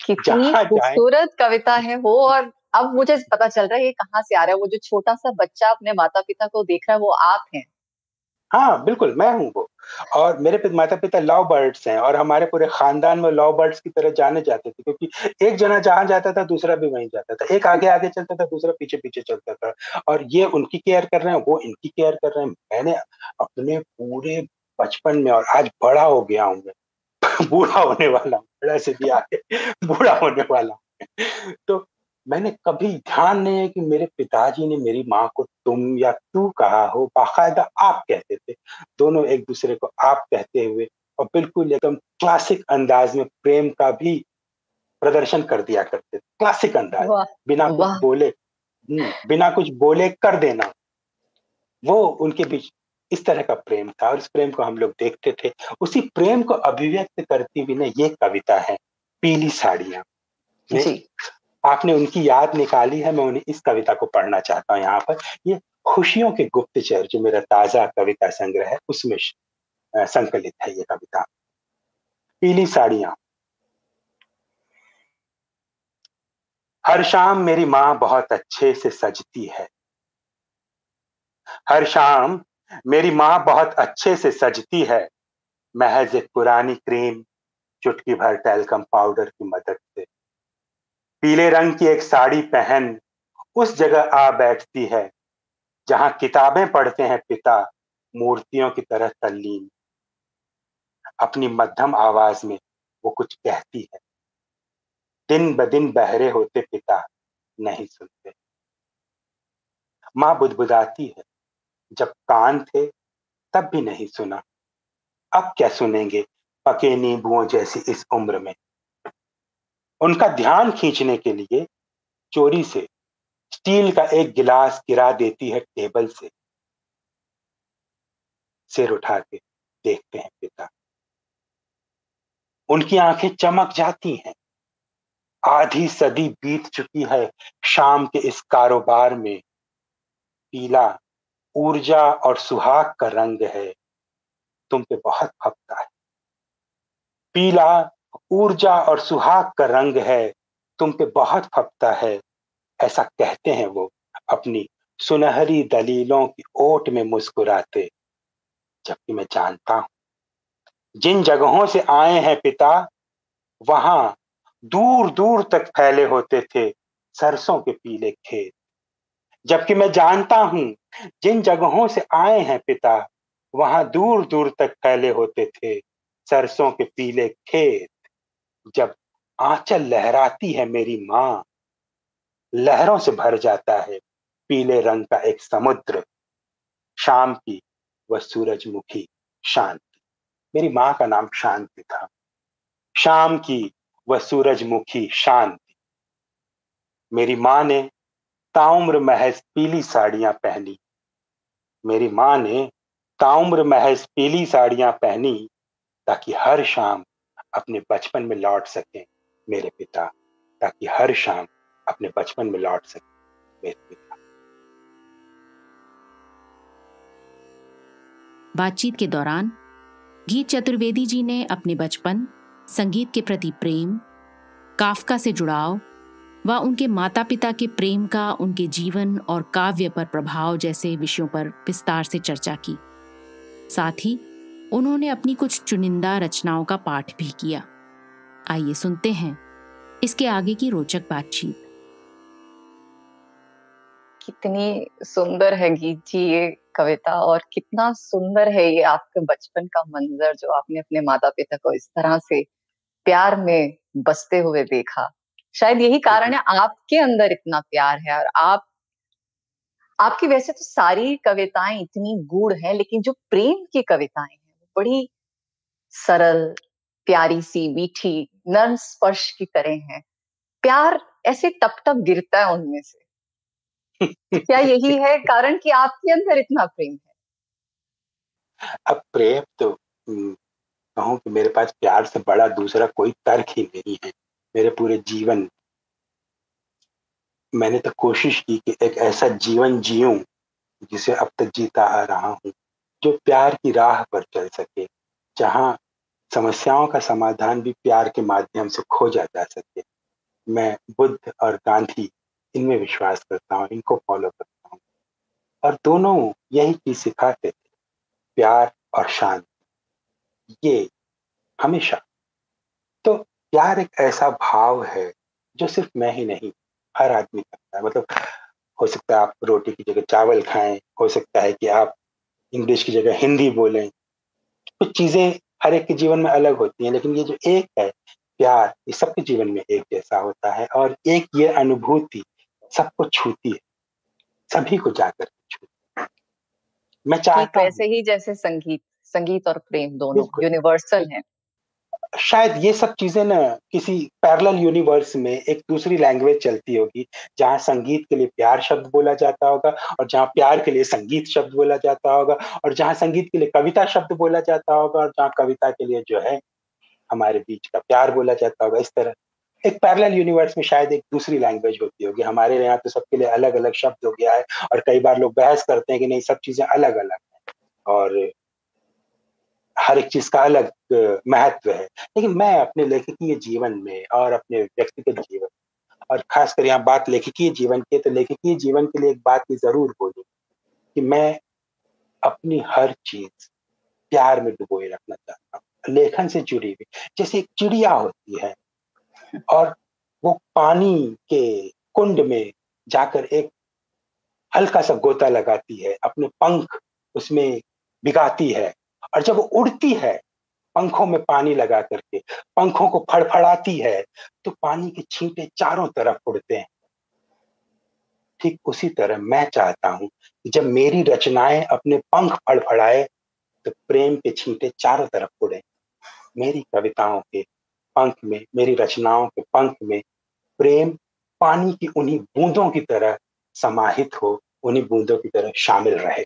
कितनी खूबसूरत कविता है वो और अब मुझे पता चल रहा है ये कहाँ से आ रहा है। वो जो छोटा सा बच्चा अपने माता पिता को देख रहा है वो आप हैं। हाँ बिल्कुल, मैं हूँ वो। और मेरे माता पिता लव बर्ड्स हैं और हमारे पूरे खानदान में लव बर्ड्स की तरह जाने जाते थे क्योंकि एक जना जहाँ जाता था, दूसरा भी वहीं जाता था। एक आगे आगे चलता था, दूसरा पीछे पीछे चलता था। और ये उनकी केयर कर रहे हैं, वो इनकी केयर कर रहे हैं। मैंने अपने पूरे बचपन में और आज बड़ा हो गया हूँ मैं। [LAUGHS] बूढ़ा होने वाला हूँ, बड़ा से भी आगे, [LAUGHS] बूढ़ा होने वाला हूँ तो मैंने कभी ध्यान नहीं है कि मेरे पिताजी ने मेरी माँ को तुम या तू कहा हो। बाकायदा आप कहते थे। दोनों एक दूसरे को आप कहते हुए और बिल्कुल एकदम क्लासिक अंदाज में प्रेम का भी प्रदर्शन कर दिया करते थे। क्लासिक अंदाज। बिना कुछ बोले हम्म, बिना कुछ बोले कर देना। वो उनके बीच इस तरह का प्रेम था और इस प्रेम को हम लोग देखते थे। उसी प्रेम को अभिव्यक्त करती हुई ना ये कविता है पीली साड़ियाँ। आपने उनकी याद निकाली है, मैं उन्हें इस कविता को पढ़ना चाहता हूँ यहाँ पर। ये खुशियों के गुप्तचर, जो मेरा ताज़ा कविता संग्रह है, उसमें संकलित है ये कविता। पीली साड़ियाँ। हर शाम मेरी माँ बहुत अच्छे से सजती है। हर शाम मेरी माँ बहुत अच्छे से सजती है। महज एक पुरानी क्रीम, चुटकी भर टेलकम पाउडर की मदद से। पीले रंग की एक साड़ी पहन उस जगह आ बैठती है, जहाँ किताबें पढ़ते हैं पिता मूर्तियों की तरह तल्लीन। अपनी मध्यम आवाज़ में वो कुछ कहती है। दिन ब दिन बहरे होते पिता नहीं सुनते। माँ बुदबुदाती है, जब कान थे तब भी नहीं सुना। अब क्या सुनेंगे पके नींबुओं जैसी इस उम्र में? उनका ध्यान खींचने के लिए चोरी से स्टील का एक गिलास गिरा देती है टेबल से। सिर उठा के देखते हैं पिता। उनकी आँखें चमक जाती हैं। आधी सदी बीत चुकी है शाम के इस कारोबार में। पीला, ऊर्जा और सुहाग का रंग है। तुम पे बहुत फपता है। पीला ऊर्जा और सुहाग का रंग है, तुम पे बहुत फपता है। ऐसा कहते हैं वो अपनी सुनहरी दलीलों की ओट में मुस्कुराते। जबकि मैं जानता हूँ, जिन जगहों से आए हैं पिता, वहाँ दूर दूर तक फैले होते थे सरसों के पीले खेत। जबकि मैं जानता हूँ, जिन जगहों से आए हैं पिता, वहाँ दूर दूर तक फैले होते थे सरसों के पीले खेत। जब आंचल लहराती है मेरी माँ, लहरों से भर जाता है पीले रंग का एक समुद्र। शाम की वह सूरजमुखी शांति। मेरी माँ का नाम शांति था। शाम की वह सूरजमुखी शांति। मेरी माँ ने ताउम्र महज पीली साड़ियाँ पहनी। मेरी माँ ने ताउम्र महज पीली साड़ियाँ पहनी ताकि हर शाम अपने बचपन में लौट सकें मेरे पिता, ताकि हर शाम अपने बचपन में लौट सके मेरे पिता। बातचीत के दौरान, गीत चतुर्वेदी जी ने अपने बचपन, संगीत के प्रति प्रेम, काफका से जुड़ाव व उनके माता पिता के प्रेम का उनके जीवन और काव्य पर प्रभाव जैसे विषयों पर विस्तार से चर्चा की। साथ ही उन्होंने अपनी कुछ चुनिंदा रचनाओं का पाठ भी किया। आइए सुनते हैं इसके आगे की रोचक बातचीत। कितनी सुंदर है गीत जी ये कविता और कितना सुंदर है ये आपके बचपन का मंजर जो आपने अपने माता पिता को इस तरह से प्यार में बसते हुए देखा। शायद यही कारण है आपके अंदर इतना प्यार है और आप, आपकी वैसे तो सारी कविताएँ इतनी गूढ़ हैं, लेकिन जो प्रेम की कविताएँ बड़ी सरल प्यारी सी मीठी नर्म स्पर्श की तरह है। प्यार ऐसे टप टप गिरता है उनमें से। [LAUGHS] क्या यही है कारण कि आपके अंदर इतना प्रेम है? अब प्रेम तो कहूँ कि मेरे पास प्यार से बड़ा दूसरा कोई तर्क ही नहीं है मेरे पूरे जीवन। मैंने तो कोशिश की कि एक ऐसा जीवन जीऊं जिसे अब तक जीता आ रहा हूँ। जो प्यार की राह पर चल सके, जहाँ समस्याओं का समाधान भी प्यार के माध्यम से खोजा जा सके। मैं बुद्ध और गांधी, इनमें विश्वास करता हूँ, इनको फॉलो करता हूँ। और दोनों यही चीज़ सिखाते थे, प्यार और शांति। ये हमेशा। तो प्यार एक ऐसा भाव है, जो सिर्फ़ मैं ही नहीं, हर आदमी करता है। मतलब हो सकता है आप रोटी की जगह चावल खाएँ, हो सकता है कि आप इंग्लिश की जगह हिंदी बोलें। कुछ चीज़ें हर एक के जीवन में अलग होती हैं लेकिन ये जो एक है प्यार ये सबके जीवन में एक जैसा होता है और एक ये अनुभूति सबको छूती है सभी को जाकर छूती मैं चाहता वैसे ही जैसे संगीत संगीत और प्रेम दोनों यूनिवर्सल है। शायद ये सब चीज़ें ना किसी पैरेलल यूनिवर्स में एक दूसरी लैंग्वेज चलती होगी, जहाँ संगीत के लिए प्यार शब्द बोला जाता होगा और जहाँ प्यार के लिए संगीत शब्द बोला जाता होगा और जहाँ संगीत के लिए कविता शब्द बोला जाता होगा और जहाँ कविता के लिए जो है हमारे बीच का प्यार बोला जाता होगा। इस तरह। एक पैरेलल यूनिवर्स में शायद एक दूसरी लैंग्वेज होती होगी। हमारे यहाँ तो सबके लिए अलग अलग शब्द हो गया है और कई बार लोग बहस करते हैं कि नहीं, सब चीज़ें अलग अलग है और हर एक चीज़ का अलग महत्व है। लेकिन मैं अपने लेखकीय जीवन में और अपने व्यक्तिगत जीवन और खासकर यहाँ बात लेखकीय जीवन की तो लेखकीय जीवन के लिए एक बात की ज़रूर बोलू कि मैं अपनी हर चीज़ प्यार में डुबोए रखना चाहता हूँ। लेखन से जुड़ी हुई, जैसे एक चिड़िया होती है और वो पानी के कुंड में जाकर एक हल्का सा गोता लगाती है, अपने पंख उसमें बिगाती है और जब वो उड़ती है पंखों में पानी लगा करके, पंखों को फड़फड़ाती है तो पानी के छींटे चारों तरफ़ उड़ते हैं। ठीक उसी तरह मैं चाहता हूँ कि जब मेरी रचनाएँ अपने पंख फड़फड़ाए तो प्रेम के छींटे चारों तरफ़ उड़े। मेरी कविताओं के पंख में, मेरी रचनाओं के पंख में प्रेम पानी की उन्हीं बूंदों की तरह समाहित हो, उन्हीं बूंदों की तरह शामिल रहे।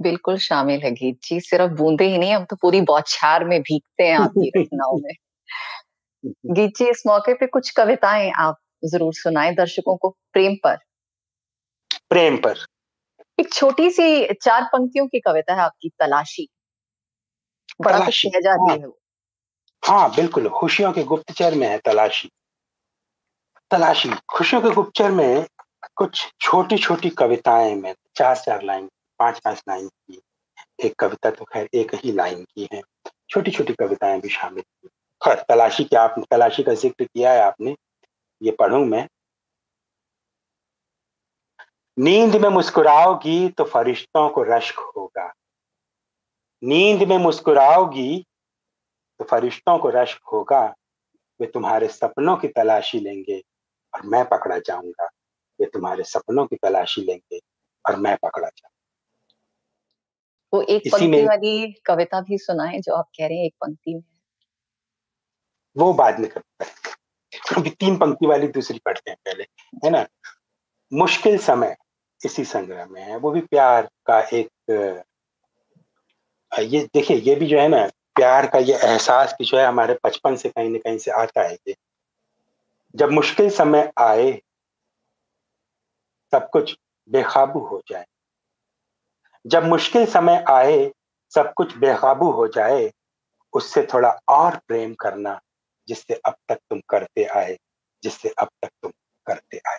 बिल्कुल शामिल है गीत। जी सिर्फ़ बूंदे ही नहीं हम तो पूरी बौछार में भीगते हैं आपकी रचनाओं में। [LAUGHS] गीत जी इस मौके पे कुछ कविताएँ आप ज़रूर सुनाएँ दर्शकों को। प्रेम पर। प्रेम पर। एक छोटी सी चार पंक्तियों की कविता है आपकी तलाशी। बड़ा कुछ जाती हाँ। है वो। हाँ बिल्कुल खुशियों के गुप्तचर में है तलाशी। तलाशी खुशियों के गुप्तचर में कुछ छोटी छोटी कविताएँ में चार चार लाइन पाँच पाँच लाइन की, एक कविता तो खैर एक ही लाइन की है। छोटी छोटी कविताएँ भी शामिल की खैर, तलाशी क्या आपने, तलाशी का ज़िक्र किया है आपने? ये पढ़ू मैं। नींद में मुस्कुराओगी तो फरिश्तों को रश्क होगा। नींद में मुस्कुराओगी तो फरिश्तों को रश्क होगा। वे तुम्हारे सपनों की तलाशी लेंगे और मैं पकड़ा जाऊँगा। वे तुम्हारे सपनों की तलाशी लेंगे और मैं पकड़ा जाऊँगा। वो एक पंक्ति वाली कविता भी सुनाए जो आप कह रहे हैं एक पंक्ति में। वो बाद में करते हैं। अभी तीन पंक्ति वाली दूसरी पढ़ते हैं पहले है ना? मुश्किल समय इसी संग्रह में है। वो भी प्यार का एक ये देखिए ये भी जो है ना प्यार का ये एहसास की जो है हमारे बचपन से कहीं ना कहीं से आता है ये। जब मुश्किल समय आए सब कुछ बेकाबू हो जाए। जब मुश्किल समय आए सब कुछ बेकाबू हो जाए उससे थोड़ा और प्रेम करना जिससे अब तक तुम करते आए जिससे अब तक तुम करते आए।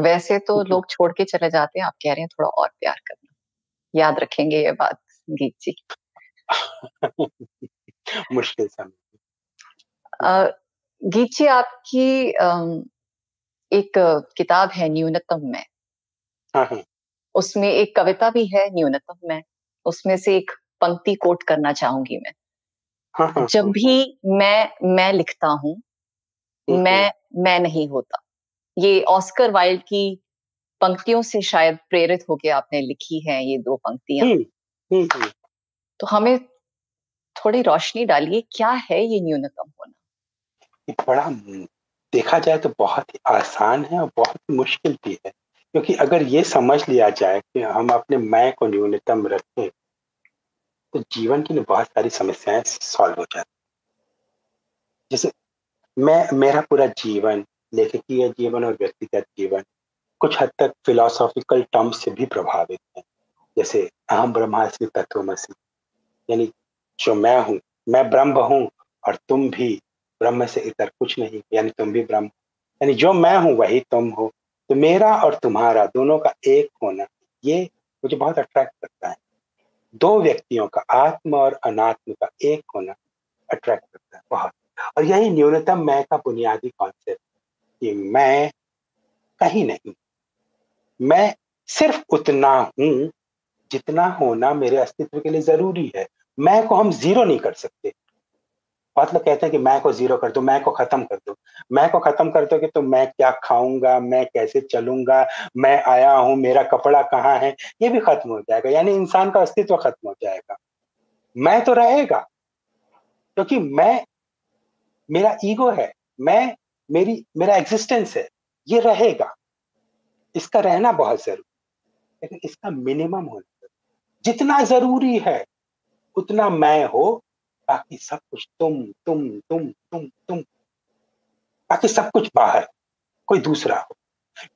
वैसे तो लोग छोड़ के चले जाते हैं आप कह रहे हैं थोड़ा और प्यार करना। याद रखेंगे ये बात गीत जी। [LAUGHS] मुश्किल समय। गीत जी आपकी एक किताब है न्यूनतम में। हाँ, हाँ। उसमें एक कविता भी है न्यूनतम में। उसमें से एक पंक्ति कोट करना चाहूँगी मैं। हाँ, जब भी मैं मैं लिखता हूँ मैं मैं नहीं होता। ये ऑस्कर वाइल्ड की पंक्तियों से शायद प्रेरित होकर आपने लिखी है ये दो पंक्तियाँ। हम्म, हम्म, हम्म। तो हमें थोड़ी रोशनी डालिए क्या है ये न्यूनतम होना? बड़ा देखा जाए तो बहुत ही आसान है और बहुत ही मुश्किल भी है। क्योंकि अगर ये समझ लिया जाए कि हम अपने मैं को न्यूनतम रखें तो जीवन की बहुत सारी समस्याएँ सॉल्व हो जाती जैसे मैं, मेरा पूरा जीवन, लेखकीय जीवन और व्यक्तिगत जीवन कुछ हद तक फिलोसॉफिकल टर्म्स से भी प्रभावित है। जैसे अहम ब्रह्मास्मि तत्वमसी, यानी जो मैं हूँ, मैं ब्रह्म हूँ और तुम भी ब्रह्म से इतर कुछ नहीं, यानी तुम भी ब्रह्म। यानी जो मैं हूँ, वही तुम हो। तो मेरा और तुम्हारा दोनों का एक होना, ये मुझे बहुत अट्रैक्ट करता है। दो व्यक्तियों का, आत्म और अनात्म का एक होना अट्रैक्ट करता है, बहुत। और यही न्यूनतम मैं का बुनियादी कॉन्सेप्ट कि मैं कहीं नहीं। मैं सिर्फ़ उतना हूँ जितना होना मेरे अस्तित्व के लिए ज़रूरी है। मैं को हम ज़ीरो नहीं कर सकते। लोग कहते हैं कि मैं को ज़ीरो कर दो, मैं को खत्म कर दो। मैं को खत्म कर दोगे तो मैं क्या खाऊँगा, मैं कैसे चलूँगा, मैं आया हूँ, मेरा कपड़ा कहाँ है? ये भी खत्म हो जाएगा, यानी इंसान का अस्तित्व खत्म हो जाएगा। मैं तो रहेगा, क्योंकि मैं, मेरा ईगो है, मैं, मेरी, मेरा एग्जिस्टेंस है, ये रहेगा। इसका रहना बहुत ज़रूरी लेकिन इसका मिनिमम होना जितना ज़रूरी है, उतना मैं हो बाकी सब कुछ तुम तुम तुम तुम तुम बाकी सब कुछ बाहर, कोई दूसरा हो।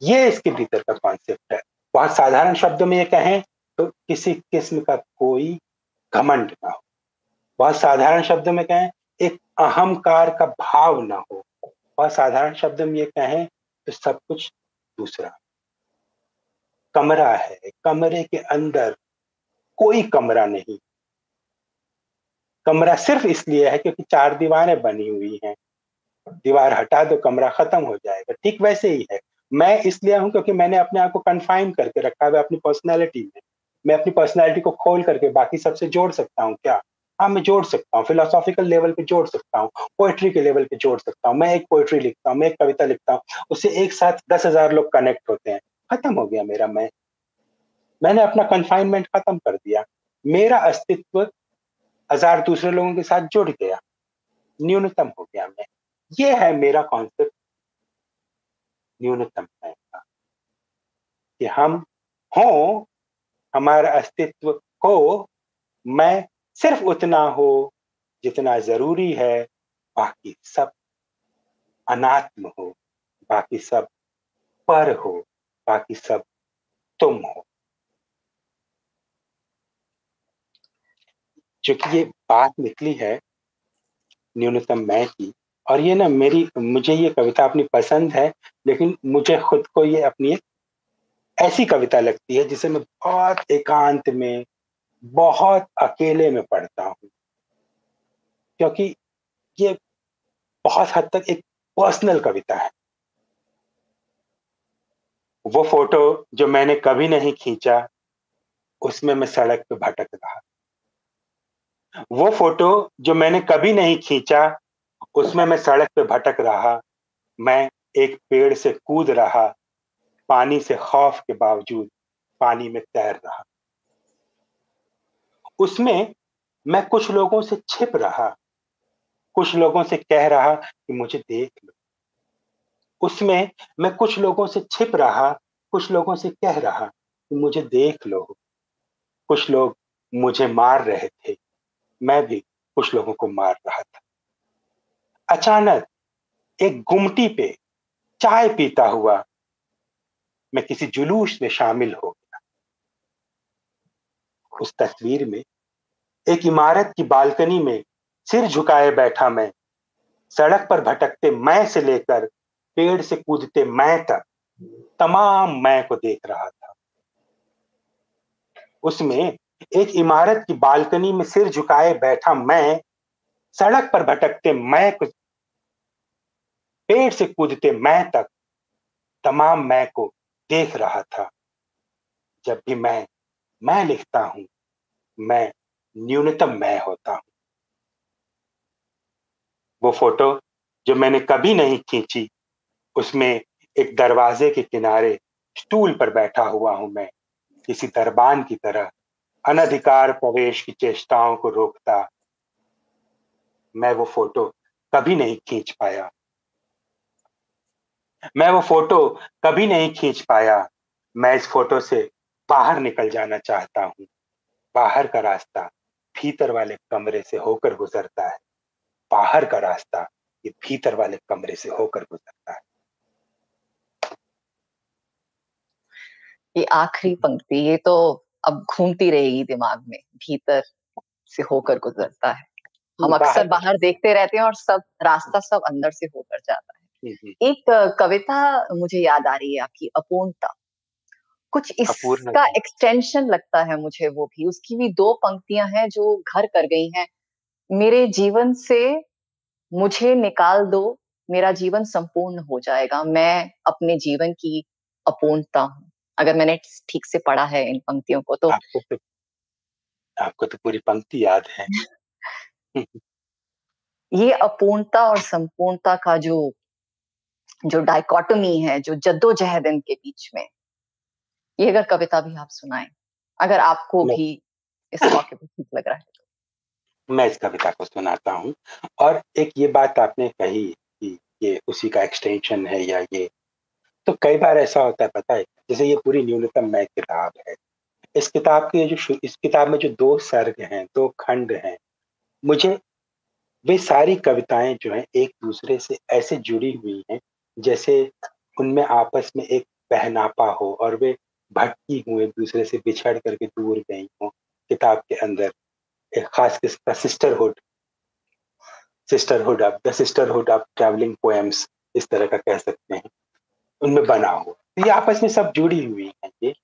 ये इसके भीतर का कॉन्सेप्ट है। बहुत साधारण शब्दों में ये कहें तो किसी किस्म का कोई घमंड ना हो। बहुत साधारण शब्दों में कहें, एक अहंकार का भाव ना हो। बहुत साधारण शब्द में ये कहें तो सब कुछ दूसरा कमरा है, कमरे के अंदर कोई कमरा नहीं। कमरा सिर्फ़ इसलिए है क्योंकि चार दीवारें बनी हुई हैं। दीवार हटा दो, कमरा खत्म हो जाएगा। ठीक वैसे ही है। मैं इसलिए हूँ क्योंकि मैंने अपने आप को कन्फाइन करके रखा है अपनी पर्सनैलिटी में। मैं अपनी पर्सनैलिटी को खोल करके बाकी सबसे जोड़ सकता हूँ क्या? हाँ मैं जोड़ सकता हूँ। फिलोसॉफिकल लेवल पे जोड़ सकता हूँ। पोएट्री के लेवल पे जोड़ सकता हूँ। मैं एक पोएट्री लिखता हूँ, मैं एक कविता लिखता हूँ। उससे एक साथ दस हज़ार लोग कनेक्ट होते हैं। खत्म हो गया मेरा मैं। मैंने अपना कन्फाइनमेंट खत्म कर दिया। मेरा अस्तित्व हज़ार दूसरे लोगों के साथ जुड़ गया। न्यूनतम हो गया मैं। ये है मेरा कॉन्सेप्ट न्यूनतम था कि हम हो, हमारा अस्तित्व हो, मैं सिर्फ़ उतना हो, जितना ज़रूरी है, बाकी सब अनात्म हो, बाकी सब पर हो, बाकी सब तुम हो। क्योंकि ये बात निकली है न्यूनतम मैं की, और ये ना मेरी, मुझे ये कविता अपनी पसंद है, लेकिन मुझे खुद को ये अपनी ऐसी कविता लगती है जिसे मैं बहुत एकांत में, बहुत अकेले में पढ़ता हूँ। क्योंकि ये बहुत हद तक एक पर्सनल कविता है। वो फ़ोटो जो मैंने कभी नहीं खींचा, उसमें मैं सड़क पे भटक रहा वो फ़ोटो जो मैंने कभी नहीं खींचा, उसमें मैं सड़क पे भटक रहा, मैं एक पेड़ से कूद रहा, पानी से खौफ के बावजूद पानी में तैर रहा। उसमें मैं कुछ लोगों से छिप रहा, कुछ लोगों से कह रहा कि मुझे देख लो। उसमें मैं कुछ लोगों से छिप रहा, कुछ लोगों से कह रहा कि मुझे देख लो। कुछ लोग मुझे मार रहे थे। मैं भी कुछ लोगों को मार रहा था। अचानक एक गुमटी पे चाय पीता हुआ मैं किसी जुलूस में शामिल हो गया। उस तस्वीर में एक इमारत की बालकनी में सिर झुकाए बैठा मैं, सड़क पर भटकते मैं से लेकर पेड़ से कूदते मैं तक तमाम मैं को देख रहा था। उसमें एक इमारत की बालकनी में सिर झुकाए बैठा मैं, सड़क पर भटकते मैं को पेड़ से कूदते मैं तक, तमाम मैं को देख रहा था। जब भी मैं मैं लिखता हूँ, मैं न्यूनतम मैं होता हूँ। वो फ़ोटो जो मैंने कभी नहीं खींची, उसमें एक दरवाजे के किनारे स्टूल पर बैठा हुआ हूँ मैं, किसी दरबान की तरह। अनधिकार प्रवेश की चेष्टाओं को रोकता। मैं वो फ़ोटो कभी नहीं खींच पाया। मैं वो फ़ोटो कभी नहीं खींच पाया। मैं इस फ़ोटो से बाहर निकल जाना चाहता हूँ। बाहर का रास्ता भीतर वाले कमरे से होकर गुजरता है। बाहर का रास्ता ये भीतर वाले कमरे से होकर गुजरता है। ये आखिरी पंक्ति, ये तो अब घूमती रहेगी दिमाग में भीतर से होकर गुजरता है। हम अक्सर बाहर देखते रहते हैं और सब रास्ता सब अंदर से होकर जाता है। एक कविता मुझे याद आ रही है आपकी अपूर्णता। कुछ इसका एक्सटेंशन लगता है मुझे वो भी। उसकी भी दो पंक्तियाँ हैं जो घर कर गई हैं। मेरे जीवन से मुझे निकाल दो मेरा जीवन संपूर्ण हो जाएगा। मैं अपने जीवन की अपूर्णता हूँ। अगर मैंने ठीक से पढ़ा है इन पंक्तियों को तो आपको तो आपको तो पूरी पंक्ति याद है। [LAUGHS] ये अपूर्णता और संपूर्णता का जो जो डाइकोटमी है जो जद्दोजहद इनके बीच में ये अगर कविता भी आप सुनाएँ अगर आपको भी इस मौके पर ठीक लग रहा है तो। मैं इस कविता को सुनाता हूँ। और एक ये बात आपने कही कि ये उसी का एक्सटेंशन है या ये तो कई बार ऐसा होता है, पता है? जैसे ये पूरी न्यूनतम मैं किताब है। इस किताब के जो इस किताब में जो दो सर्ग हैं, दो खंड हैं, मुझे वे सारी कविताएँ जो हैं एक दूसरे से ऐसे जुड़ी हुई हैं, जैसे उनमें आपस में एक पहनापा हो और वे भटकी हुए एक दूसरे से बिछड़ करके दूर गई हो किताब के अंदर। एक खास किस्म का sisterhood sisterhood of, the sisterhood of travelling poems इस तरह का कह सकते हैं। उनमें बना हुआ ये आपस में सब जुड़ी हुई है ये।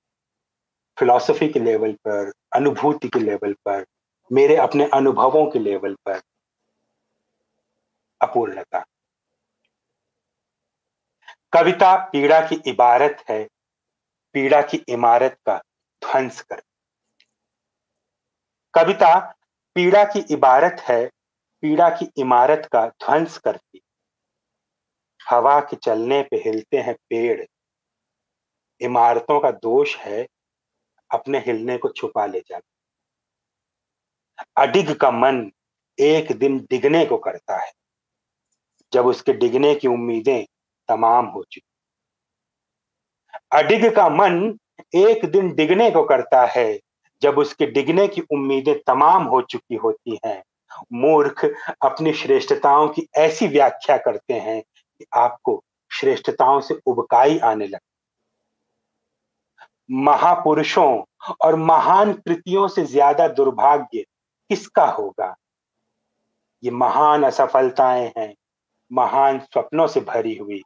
फिलॉसफी के लेवल पर, अनुभूति के लेवल पर, मेरे अपने अनुभवों के लेवल पर अपूर्णता। कविता पीड़ा की इबारत है, पीड़ा की इमारत का ध्वंस कर। कविता पीड़ा की इबारत है, पीड़ा की इमारत का ध्वंस करती। हवा के चलने पे हिलते हैं पेड़। इमारतों का दोष है अपने हिलने को छुपा ले जाना। अडिग का मन एक दिन डिगने को करता है, जब उसके डिगने की उम्मीदें तमाम हो चुकी। अडिग का मन एक दिन डिगने को करता है, जब उसके डिगने की उम्मीदें तमाम हो चुकी होती हैं। मूर्ख अपनी श्रेष्ठताओं की ऐसी व्याख्या करते हैं आपको श्रेष्ठताओं से उबकाई आने लगती महापुरुषों और महान कृतियों से ज़्यादा दुर्भाग्य किसका होगा? ये महान असफलताएँ हैं, महान स्वप्नों से भरी हुई।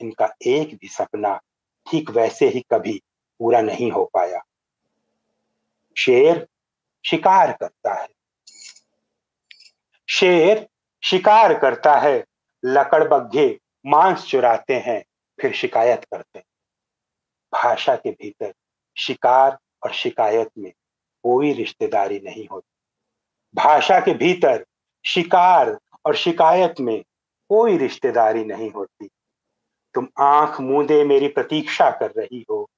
इनका एक भी सपना ठीक वैसे ही कभी पूरा नहीं हो पाया। शेर शिकार करता है। शेर शिकार करता है। लकड़बग्घे मांस चुराते हैं, फिर शिकायत करते हैं। भाषा के भीतर शिकार और शिकायत में कोई रिश्तेदारी नहीं होती। भाषा के भीतर शिकार और शिकायत में कोई रिश्तेदारी नहीं होती। तुम आँख मूंदे मेरी प्रतीक्षा कर रही हो।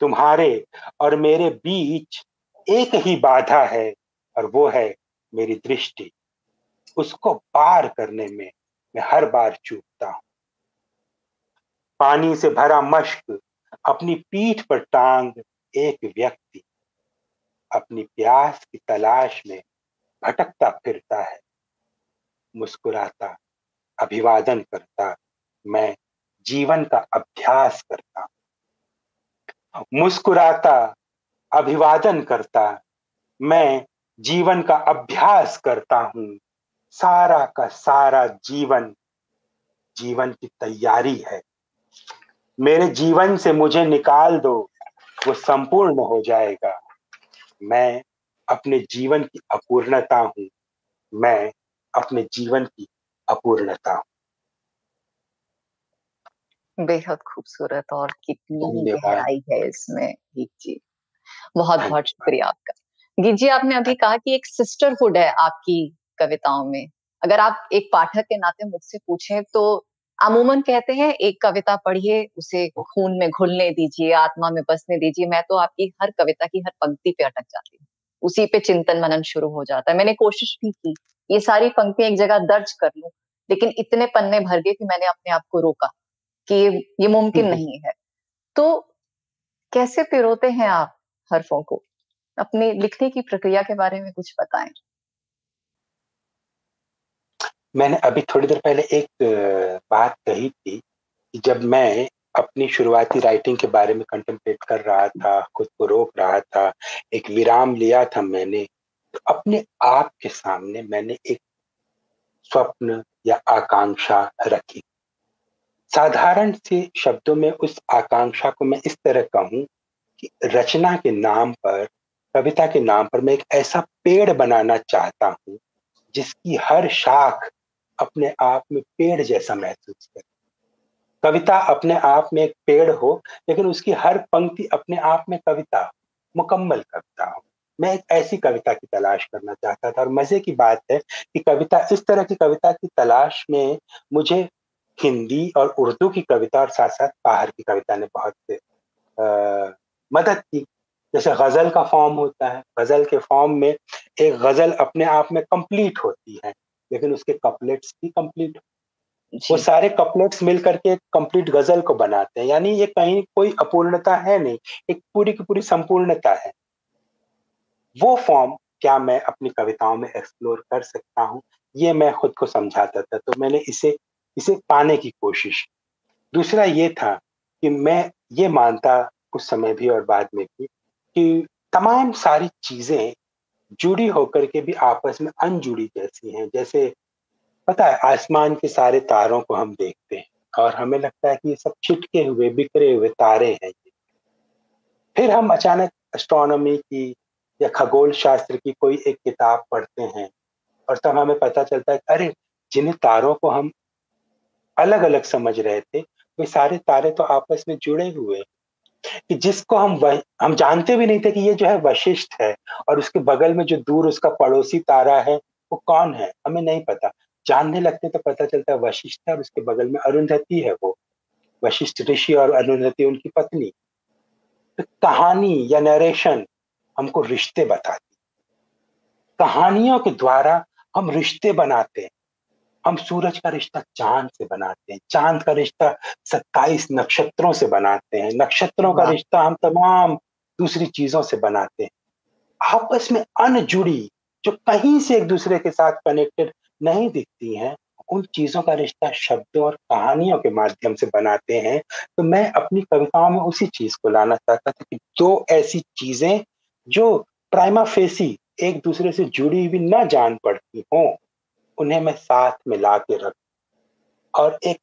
तुम्हारे और मेरे बीच एक ही बाधा है और वो है मेरी दृष्टि। उसको पार करने में मैं हर बार चूकता हूँ। पानी से भरा मश्क, अपनी पीठ पर टांग एक व्यक्ति, अपनी प्यास की तलाश में भटकता फिरता है। मुस्कुराता, अभिवादन करता, मैं जीवन का अभ्यास करता मुस्कुराता, अभिवादन करता, मैं जीवन का अभ्यास करता हूँ। सारा का सारा जीवन जीवन की तैयारी है। मेरे जीवन से मुझे निकाल दो वो संपूर्ण हो जाएगा। मैं अपने जीवन की अपूर्णता हूँ। मैं अपने जीवन की अपूर्णता हूँ। बेहद खूबसूरत और कितनी गहराई है इसमें गीत जी। बहुत बहुत शुक्रिया आपका। गीत जी आपने अभी कहा कि एक सिस्टरहुड है आपकी। कविताओं में। अगर आप एक पाठक के नाते मुझसे पूछें तो अमूमन कहते हैं एक कविता पढ़िए उसे खून में घुलने दीजिए आत्मा में बसने दीजिए। मैं तो आपकी हर कविता की हर पंक्ति पे अटक जाती हूँ। उसी पे चिंतन मनन शुरू हो जाता है। मैंने कोशिश भी की ये सारी पंक्तियाँ एक जगह दर्ज कर लूँ लेकिन इतने पन्ने भर गए कि मैंने अपने आप को रोका कि ये ये मुमकिन हम्म। नहीं है। तो कैसे पिरोते हैं आप हरफों को? अपनी लिखने की प्रक्रिया के बारे में कुछ बताएँ। मैंने अभी थोड़ी देर पहले एक बात कही थी कि जब मैं अपनी शुरुआती राइटिंग के बारे में कंटेम्पलेट कर रहा था, खुद को रोक रहा था, एक विराम लिया था मैंने तो अपने आप के सामने मैंने एक स्वप्न या आकांक्षा रखी। साधारण से शब्दों में उस आकांक्षा को मैं इस तरह कहूँ कि रचना के नाम पर, कविता के नाम पर मैं एक ऐसा पेड़ बनाना चाहता हूँ जिसकी हर शाख अपने आप में पेड़ जैसा महसूस करे। कविता अपने आप में एक पेड़ हो लेकिन उसकी हर पंक्ति अपने आप में कविता मुकम्मल कविता हो। मैं एक ऐसी कविता की तलाश करना चाहता था और मज़े की बात है कि कविता इस तरह की कविता की तलाश में मुझे हिंदी और उर्दू की कविता और साथ साथ बाहर की कविता ने बहुत आ, मदद की। जैसे गज़ल का फॉर्म होता है गज़ल के फॉर्म में एक गज़ल अपने आप में कंप्लीट होती है। लेकिन उसके कपलेट्स भी कंप्लीट वो सारे कपलेट्स मिल करके एक कंप्लीट गज़ल को बनाते हैं। यानी ये कहीं कोई अपूर्णता है नहीं एक पूरी की पूरी संपूर्णता है। वो फॉर्म क्या मैं अपनी कविताओं में एक्सप्लोर कर सकता हूँ ये मैं खुद को समझाता था तो मैंने इसे इसे पाने की कोशिश दूसरा ये था कि मैं ये मानता उस समय भी और बाद में भी कि तमाम सारी चीज़ें जुड़ी होकर के भी आपस में अनजुड़ी जैसी हैं। जैसे पता है, आसमान के सारे तारों को हम देखते हैं और हमें लगता है कि ये सब छिटके हुए, बिखरे हुए तारे हैं ये। फिर हम अचानक एस्ट्रोनॉमी की या खगोल शास्त्र की कोई एक किताब पढ़ते हैं और तब हमें पता चलता है अरे, जिन्हें तारों को हम अलग अलग समझ रहे थे, वे सारे तारे तो आपस में जुड़े हुए कि जिसको हम हम जानते भी नहीं थे कि ये जो है वशिष्ठ है और उसके बगल में जो दूर उसका पड़ोसी तारा है, वो कौन है? हमें नहीं पता। जानने लगते तो पता चलता है वशिष्ठ है और उसके बगल में अरुंधति है वो। वशिष्ठ ऋषि और अरुंधति उनकी पत्नी। तो कहानी या नरेशन हमको रिश्ते बताती। कहानियों के द्वारा हम रिश्ते बनाते हैं। हम सूरज का रिश्ता चाँद से बनाते हैं। चाँद का रिश्ता सत्ताईस नक्षत्रों से बनाते हैं। नक्षत्रों का रिश्ता हम तमाम दूसरी चीज़ों से बनाते हैं। आपस में अनजुड़ी जो कहीं से एक दूसरे के साथ कनेक्टेड नहीं दिखती हैं उन चीज़ों का रिश्ता शब्दों और कहानियों के माध्यम से बनाते हैं। तो मैं अपनी कविताओं में उसी चीज़ को लाना चाहता था कि दो ऐसी चीज़ें जो प्राइमा फेसी एक दूसरे से जुड़ी हुई ना जान पड़ती हो। उन्हें मैं साथ में ला के रख और एक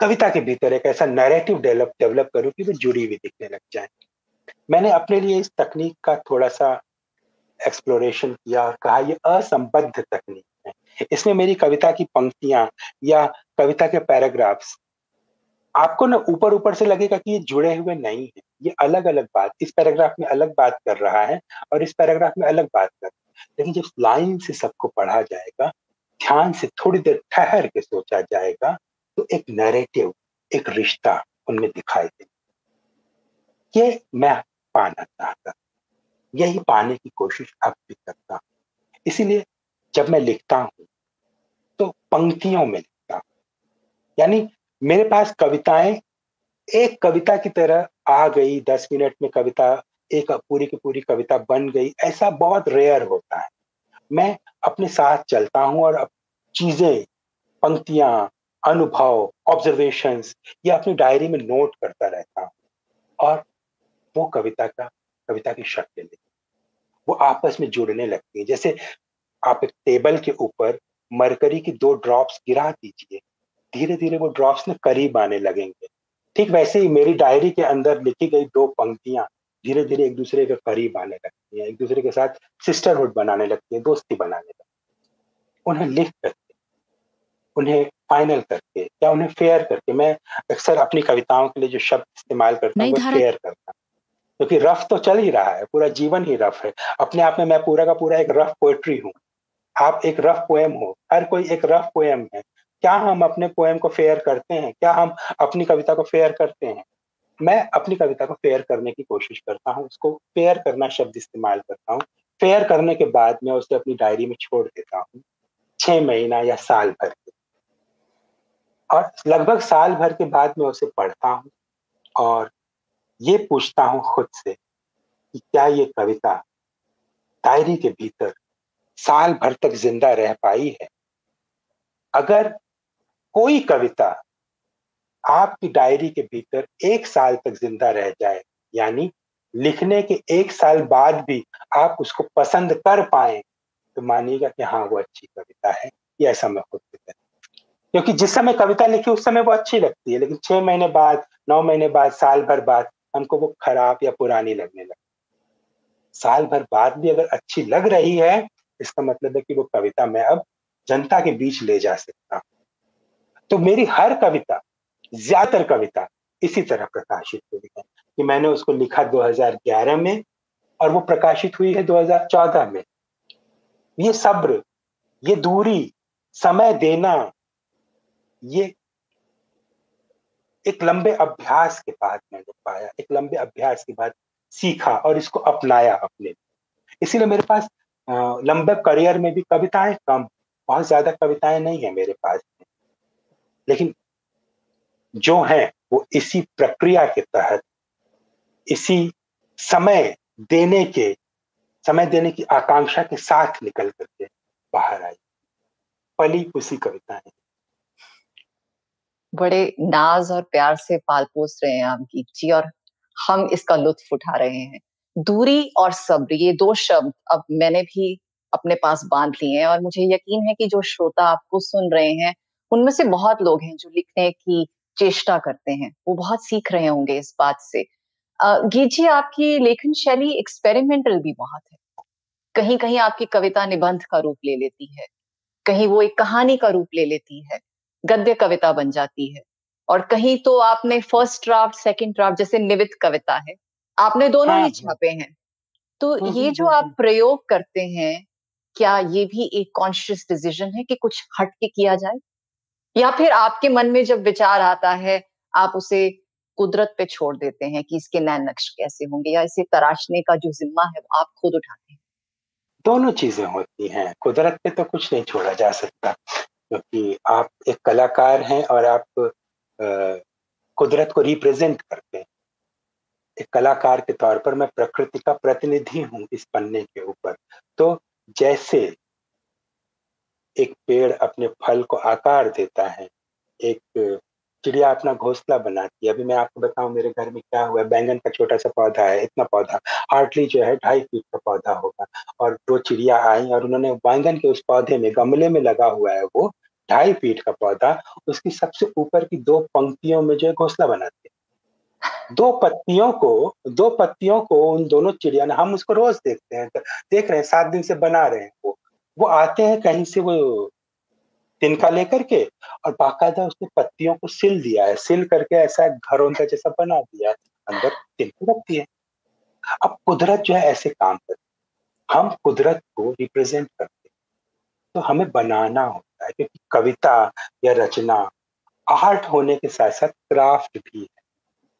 कविता के भीतर एक ऐसा नैरेटिव डेवलप डेवलप करूँ कि वो जुड़ी हुई दिखने लग जाए। मैंने अपने लिए इस तकनीक का थोड़ा सा एक्सप्लोरेशन किया और कहा, ये असंबद्ध तकनीक है। इसमें मेरी कविता की पंक्तियाँ या कविता के पैराग्राफ्स आपको ना ऊपर ऊपर से लगेगा कि ये जुड़े हुए नहीं है। ये अलग अलग बात, इस पैराग्राफ में अलग बात कर रहा है और इस पैराग्राफ में अलग बात कर रहा है। लेकिन जब लाइन से सबको पढ़ा जाएगा, ध्यान से थोड़ी देर ठहर के सोचा जाएगा तो एक नैरेटिव एक रिश्ता उनमें दिखाई दे ये मैं पाना चाहता यही पाने की कोशिश अब भी करता इसीलिए जब मैं लिखता हूँ तो पंक्तियों में लिखता हूँ। यानी मेरे पास कविताएँ, एक कविता की तरह आ गई, दस मिनट में कविता एक पूरी की पूरी कविता बन गई। ऐसा बहुत रेयर होता है। मैं अपने साथ चलता हूँ और चीज़ें, पंक्तियाँ, अनुभव ऑब्जर्वेशंस या अपनी डायरी में नोट करता रहता हूँ। और वो कविता का, कविता की शक्ल वो आपस में जुड़ने लगती है। जैसे आप एक टेबल के ऊपर मरकरी की दो ड्रॉप्स गिरा दीजिए। धीरे धीरे वो ड्रॉप्स ना करीब आने लगेंगे। ठीक वैसे ही मेरी डायरी के अंदर लिखी गई दो पंक्तियाँ धीरे धीरे एक दूसरे के करीब आने लगती हैं एक दूसरे के साथ सिस्टरहुड बनाने लगती है दोस्ती बनाने लगती है। उन्हें लिख करके उन्हें फाइनल करके या उन्हें फेयर करके मैं अक्सर अपनी कविताओं के लिए जो शब्द इस्तेमाल करता हूँ वो फेयर करता हूँ। क्योंकि रफ तो चल ही रहा है पूरा जीवन ही रफ है। अपने आप में मैं पूरा का पूरा एक रफ पोएट्री हूँ। आप एक रफ पोएम हो हर कोई एक रफ पोएम है। क्या हम अपने पोएम को फेयर करते हैं? क्या हम अपनी कविता को फेयर करते हैं? मैं अपनी कविता को फेयर करने की कोशिश करता हूँ, उसको फेयर करना शब्द इस्तेमाल करता हूँ। फेयर करने के बाद मैं उसे अपनी डायरी में छोड़ देता हूँ, छह महीना या साल भर के। और लगभग साल भर के बाद मैं उसे पढ़ता हूँ और ये पूछता हूँ खुद से कि क्या ये कविता डायरी के भीतर साल भर तक ज़िंदा रह पाई है? अगर कोई कविता आपकी डायरी के भीतर एक साल तक ज़िंदा रह जाए, यानी लिखने के एक साल बाद भी आप उसको पसंद कर पाए तो मानिएगा कि हाँ वो अच्छी कविता है, ये ऐसा मैं खुद क्योंकि जिस समय कविता लिखी, उस समय वो अच्छी लगती है, लेकिन छह महीने बाद, नौ महीने बाद, साल भर बाद, हमको वो खराब या पुरानी लगने लगती साल भर बाद भी अगर अच्छी लग रही है, इसका मतलब है कि वो कविता मैं अब जनता के बीच ले जा सकता हूँ। तो मेरी हर कविता ज़्यादातर कविता इसी तरह प्रकाशित हुई है कि मैंने उसको लिखा 2011 में और वो प्रकाशित हुई है 2014 में। ये सब्र, ये दूरी, समय देना, ये एक लंबे अभ्यास के बाद मैंने पाया, एक लंबे अभ्यास के बाद सीखा और इसको अपनाया अपने। इसीलिए मेरे पास लंबे करियर में भी कविताएँ कम, बहुत ज़्यादा कविताएँ नहीं है मेरे पास लेकिन जो है, वो इसी प्रक्रिया के तहत, इसी समय देने के, समय देने की आकांक्षा के साथ निकल करके बाहर आई। पली उसी कविताएँ बड़े नाज और प्यार से पाल पोस रहे हैं आप गीत जी, और हम इसका लुत्फ उठा रहे हैं। दूरी और सब्र, ये दो शब्द अब मैंने भी अपने पास बाँध लिए हैं, और मुझे यकीन है कि जो श्रोता आपको सुन रहे हैं, उनमें से बहुत लोग हैं जो लिखने की चेष्टा करते हैं। वो बहुत सीख रहे होंगे इस बात से। गीत जी आपकी लेखन शैली एक्सपेरिमेंटल भी बहुत है। कहीं कहीं आपकी कविता निबंध का रूप ले लेती है। कहीं वो एक कहानी का रूप ले लेती है। गद्य कविता बन जाती है। और कहीं तो आपने फ़र्स्ट ड्राफ्ट सेकंड ड्राफ्ट जैसे निवित कविता है। आपने दोनों हाँ, ही छापे हैं। तो हम्म, ये हम्म, जो आप प्रयोग करते हैं क्या ये भी एक कॉन्शियस डिसीज़न है कि कुछ हट के किया जाए? या फिर आपके मन में जब विचार आता है, आप उसे कुदरत पे छोड़ देते हैं कि इसके नए नक्श कैसे होंगे या इसे तराशने का जो जिम्मा है आप खुद उठाते हैं? दोनों चीज़ें होती हैं। कुदरत पे तो कुछ नहीं छोड़ा जा सकता, क्योंकि आप एक कलाकार हैं और आप कुदरत को रिप्रेजेंट करते हैं। एक कलाकार के तौर पर मैं प्रकृति का प्रतिनिधि हूँ इस पन्ने के ऊपर। तो जैसे एक पेड़ अपने फल को आकार देता है, एक चिड़िया अपना घोंसला बनाती है। अभी मैं आपको बताऊँ, मेरे घर में क्या हुआ, बैंगन का छोटा सा पौधा है, इतना पौधा हार्डली जो है ढाई फीट का पौधा होगा। और दो चिड़िया आई और उन्होंने बैंगन के उस पौधे में, गमले में लगा हुआ है वो, ढाई फीट का पौधा, उसकी सबसे ऊपर की दो पंक्तियों में जो है घोंसला बनाती है। दो पत्तियों को, दो पत्तियों को उन दोनों चिड़िया ने, हम उसको रोज देखते हैं देख रहे हैं, सात दिन से बना रहे हैं वो। वो आते हैं कहीं से वो तिनका लेकर के और बाकायदा उसने पत्तियों को सिल दिया है। सिल करके ऐसा घरों का जैसा बना दिया अंदर तिनका रखती है। अब कुदरत जो है ऐसे काम करती है। हम कुदरत को रिप्रेजेंट करते तो हमें बनाना होता है क्योंकि कविता या रचना आर्ट होने के साथ साथ क्राफ्ट भी है।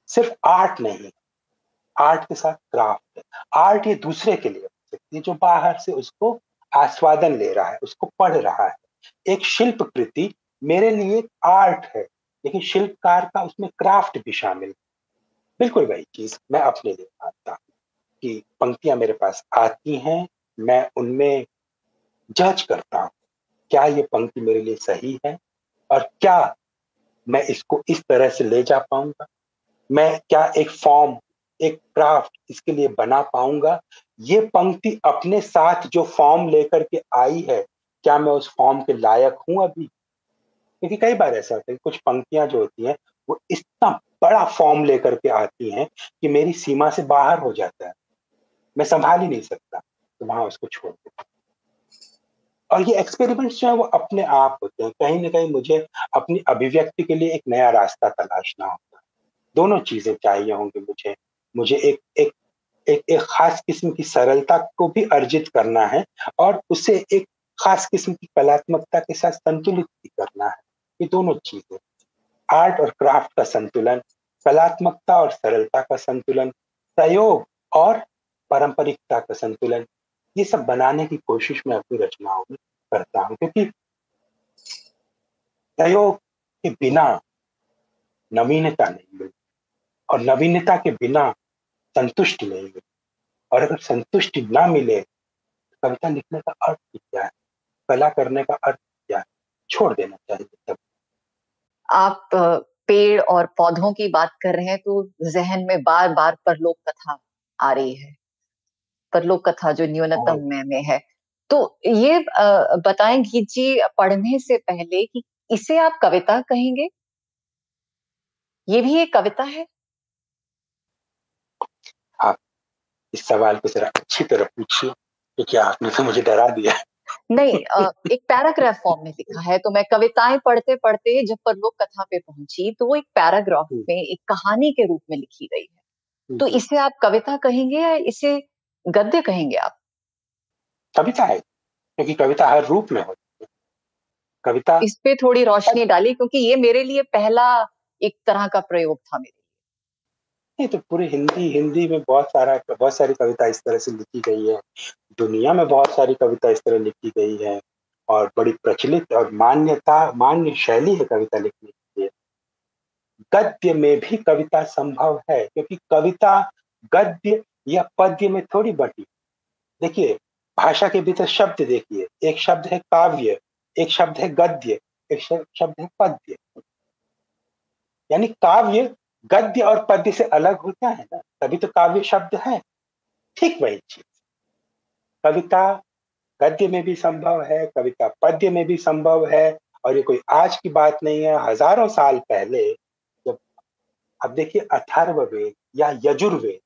सिर्फ़ आर्ट नहीं आर्ट के साथ क्राफ्ट है। आर्ट ये दूसरे के लिए हो सकती है जो बाहर से उसको आस्वादन ले रहा है, उसको पढ़ रहा है। एक शिल्प कृति मेरे लिए आर्ट है, लेकिन शिल्पकार का उसमें क्राफ्ट भी शामिल बिल्कुल वही चीज़ मैं अपने लिए मानता हूँ कि पंक्तियाँ मेरे पास आती हैं, मैं उनमें जज करता हूँ, क्या ये पंक्ति मेरे लिए सही है और क्या मैं इसको इस तरह से ले जा पाऊँगा? मैं क्या एक फॉर्म एक क्राफ्ट इसके लिए बना पाऊँगा। ये पंक्ति अपने साथ जो फॉर्म लेकर के आई है, क्या मैं उस फॉर्म के लायक हूँ अभी? क्योंकि कई बार ऐसा होता है कुछ पंक्तियाँ जो होती हैं, वो इतना बड़ा फॉर्म लेकर के आती हैं कि मेरी सीमा से बाहर हो जाता है। मैं संभाल ही नहीं सकता तो वहाँ उसको छोड़ देता और ये एक्सपेरिमेंट्स जो है, वो अपने आप होते हैं। कहीं ना कहीं मुझे अपनी अभिव्यक्ति के लिए एक नया रास्ता तलाशना होता है। दोनों चीज़ें चाहिए होंगी मुझे। मुझे एक एक एक, एक खास किस्म की सरलता को भी अर्जित करना है और उसे एक खास किस्म की कलात्मकता के साथ संतुलित भी करना है। ये दोनों चीज़ें आर्ट और क्राफ्ट का संतुलन कलात्मकता और सरलता का संतुलन प्रयोग और पारंपरिकता का संतुलन ये सब बनाने की कोशिश मैं अपनी रचनाओं में करता हूँ। क्योंकि प्रयोग के बिना नवीनता नहीं मिलती। और नवीनता के बिना संतुष्टि नहीं मिलती और अगर संतुष्टि ना मिले तो कविता लिखने का अर्थ क्या है? कला करने का अर्थ क्या है? छोड़ देना चाहिए तब। आप पेड़ और पौधों की बात कर रहे हैं तो जहन में बार बार परलोक कथा आ रही है। परलोक कथा जो न्यूनतम में, में है। तो ये बताएँ गीत जी पढ़ने से पहले कि इसे आप कविता कहेंगे? ये भी एक कविता है आप इस सवाल को जरा अच्छी तरह पूछिए क्योंकि आपने तो मुझे डरा दिया। नहीं एक पैराग्राफ फॉर्म में लिखा है तो मैं कविताएँ पढ़ते पढ़ते जब परलोक कथा पे पहुँची तो वो एक पैराग्राफ में एक कहानी के रूप में लिखी गई है। तो इसे आप कविता कहेंगे या इसे गद्य कहेंगे आप? कविता है क्योंकि कविता हर रूप में होती है। कविता इस पे थोड़ी रोशनी डाली क्योंकि ये मेरे लिए पहला एक तरह का प्रयोग था मेरे नहीं तो पूरी हिंदी हिंदी में बहुत सारा, बहुत सारी कविता इस तरह से लिखी गई है। दुनिया में बहुत सारी कविता इस तरह लिखी गई है और बड़ी प्रचलित और मान्यता, मान्य शैली है कविता लिखने के लिए। गद्य में भी कविता संभव है, क्योंकि कविता गद्य या पद्य में थोड़ी बटी। देखिए, भाषा के भीतर शब्द देखिए, एक शब्द है काव्य, एक शब्द है गद्य, एक शब्द है पद्य। यानी काव्य गद्य और पद्य से अलग होता है ना? तभी तो काव्य शब्द है। ठीक वही चीज़। कविता गद्य में भी संभव है, कविता पद्य में भी संभव है, और ये कोई आज की बात नहीं है, हज़ारों साल पहले जब, अब देखिए अथर्व वेद या यजुर्वेद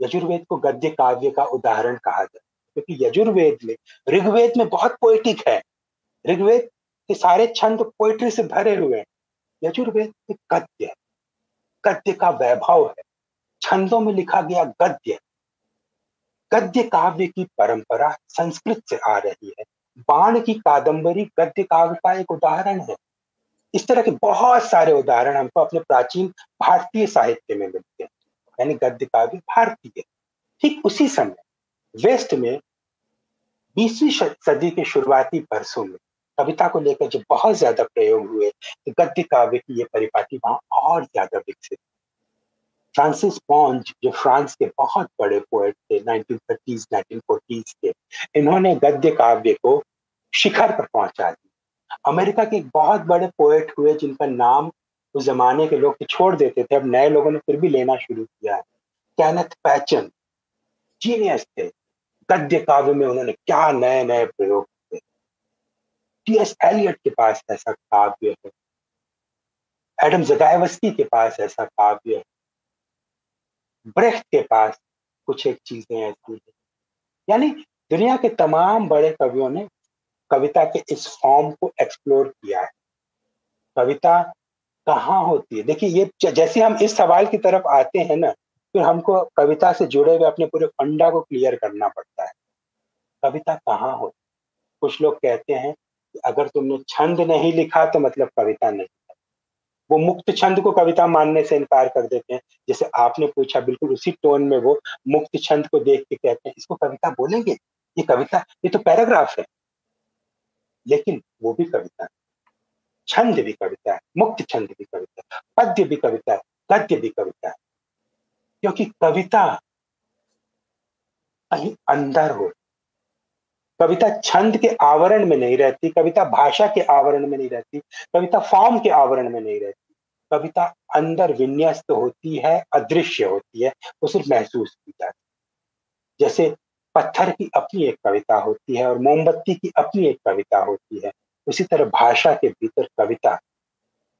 यजुर्वेद को गद्य काव्य का उदाहरण कहा जाए क्योंकि यजुर्वेद में, ऋग्वेद में बहुत पोइटिक है। ऋग्वेद के सारे छंद पोइट्री से भरे हुए हैं। यजुर्वेद में गद्य है। गद्य का वैभव है। छंदों में लिखा गया गद्य गद्य काव्य की परंपरा संस्कृत से आ रही है। बाण की कादंबरी गद्य काव्य का एक उदाहरण है। इस तरह के बहुत सारे उदाहरण हमको अपने प्राचीन भारतीय साहित्य में मिलते हैं, यानी गद्य काव्य भारतीय। ठीक उसी समय वेस्ट में बीसवीं सदी के शुरुआती वर्षों में कविता को लेकर जो बहुत ज़्यादा प्रयोग हुए तो गद्य काव्य की ये परिपाटी वहाँ और ज़्यादा विकसित फ्रांसिस पॉन्ज जो फ्रांस के बहुत बड़े पोएट थे 1930s 1940s के, इन्होंने गद्य काव्य को शिखर पर पहुँचा दिया। अमेरिका के एक बहुत बड़े पोएट हुए, जिनका नाम उस जमाने के लोग छोड़ देते थे, अब नए लोगों ने फिर भी लेना शुरू किया है। कैनथ पैचन जीनियस थे। गद्य काव्य में उन्होंने क्या नए नए प्रयोग टी एस एलियट के पास ऐसा काव्य है। एडम जगायवस्ती के पास ऐसा काव्य है। ब्रेख्त के पास कुछ एक चीज़ें ऐसी हैं। यानी दुनिया के तमाम बड़े कवियों ने कविता के इस फॉर्म को एक्सप्लोर किया है। कविता कहाँ होती है? देखिए, ये जैसे हम इस सवाल की तरफ़ आते हैं ना, फिर हमको कविता से जुड़े हुए अपने पूरे फंडा को क्लियर करना पड़ता है। कविता कहाँ होती है? कुछ लोग कहते हैं अगर तुमने छंद नहीं लिखा तो मतलब कविता नहीं वो मुक्त छंद को कविता मानने से इनकार कर देते हैं। जैसे आपने पूछा, बिल्कुल उसी टोन में वो मुक्त छंद को देख के कहते हैं। इसको कविता बोलेंगे? ये कविता, ये तो पैराग्राफ है। लेकिन वो भी कविता है। छंद भी कविता है, मुक्त छंद भी कविता है, पद्य भी कविता है, गद्य भी कविता है। क्योंकि कविता कहीं अंदर हो कविता छंद के आवरण में नहीं रहती, कविता भाषा के आवरण में नहीं रहती, कविता फॉर्म के आवरण में नहीं रहती। कविता अंदर विन्यस्त होती है, अदृश्य होती है, वो सिर्फ़ महसूस की जाती है। जैसे पत्थर की अपनी एक कविता होती है और मोमबत्ती की अपनी एक कविता होती है, उसी तरह भाषा के भीतर कविता,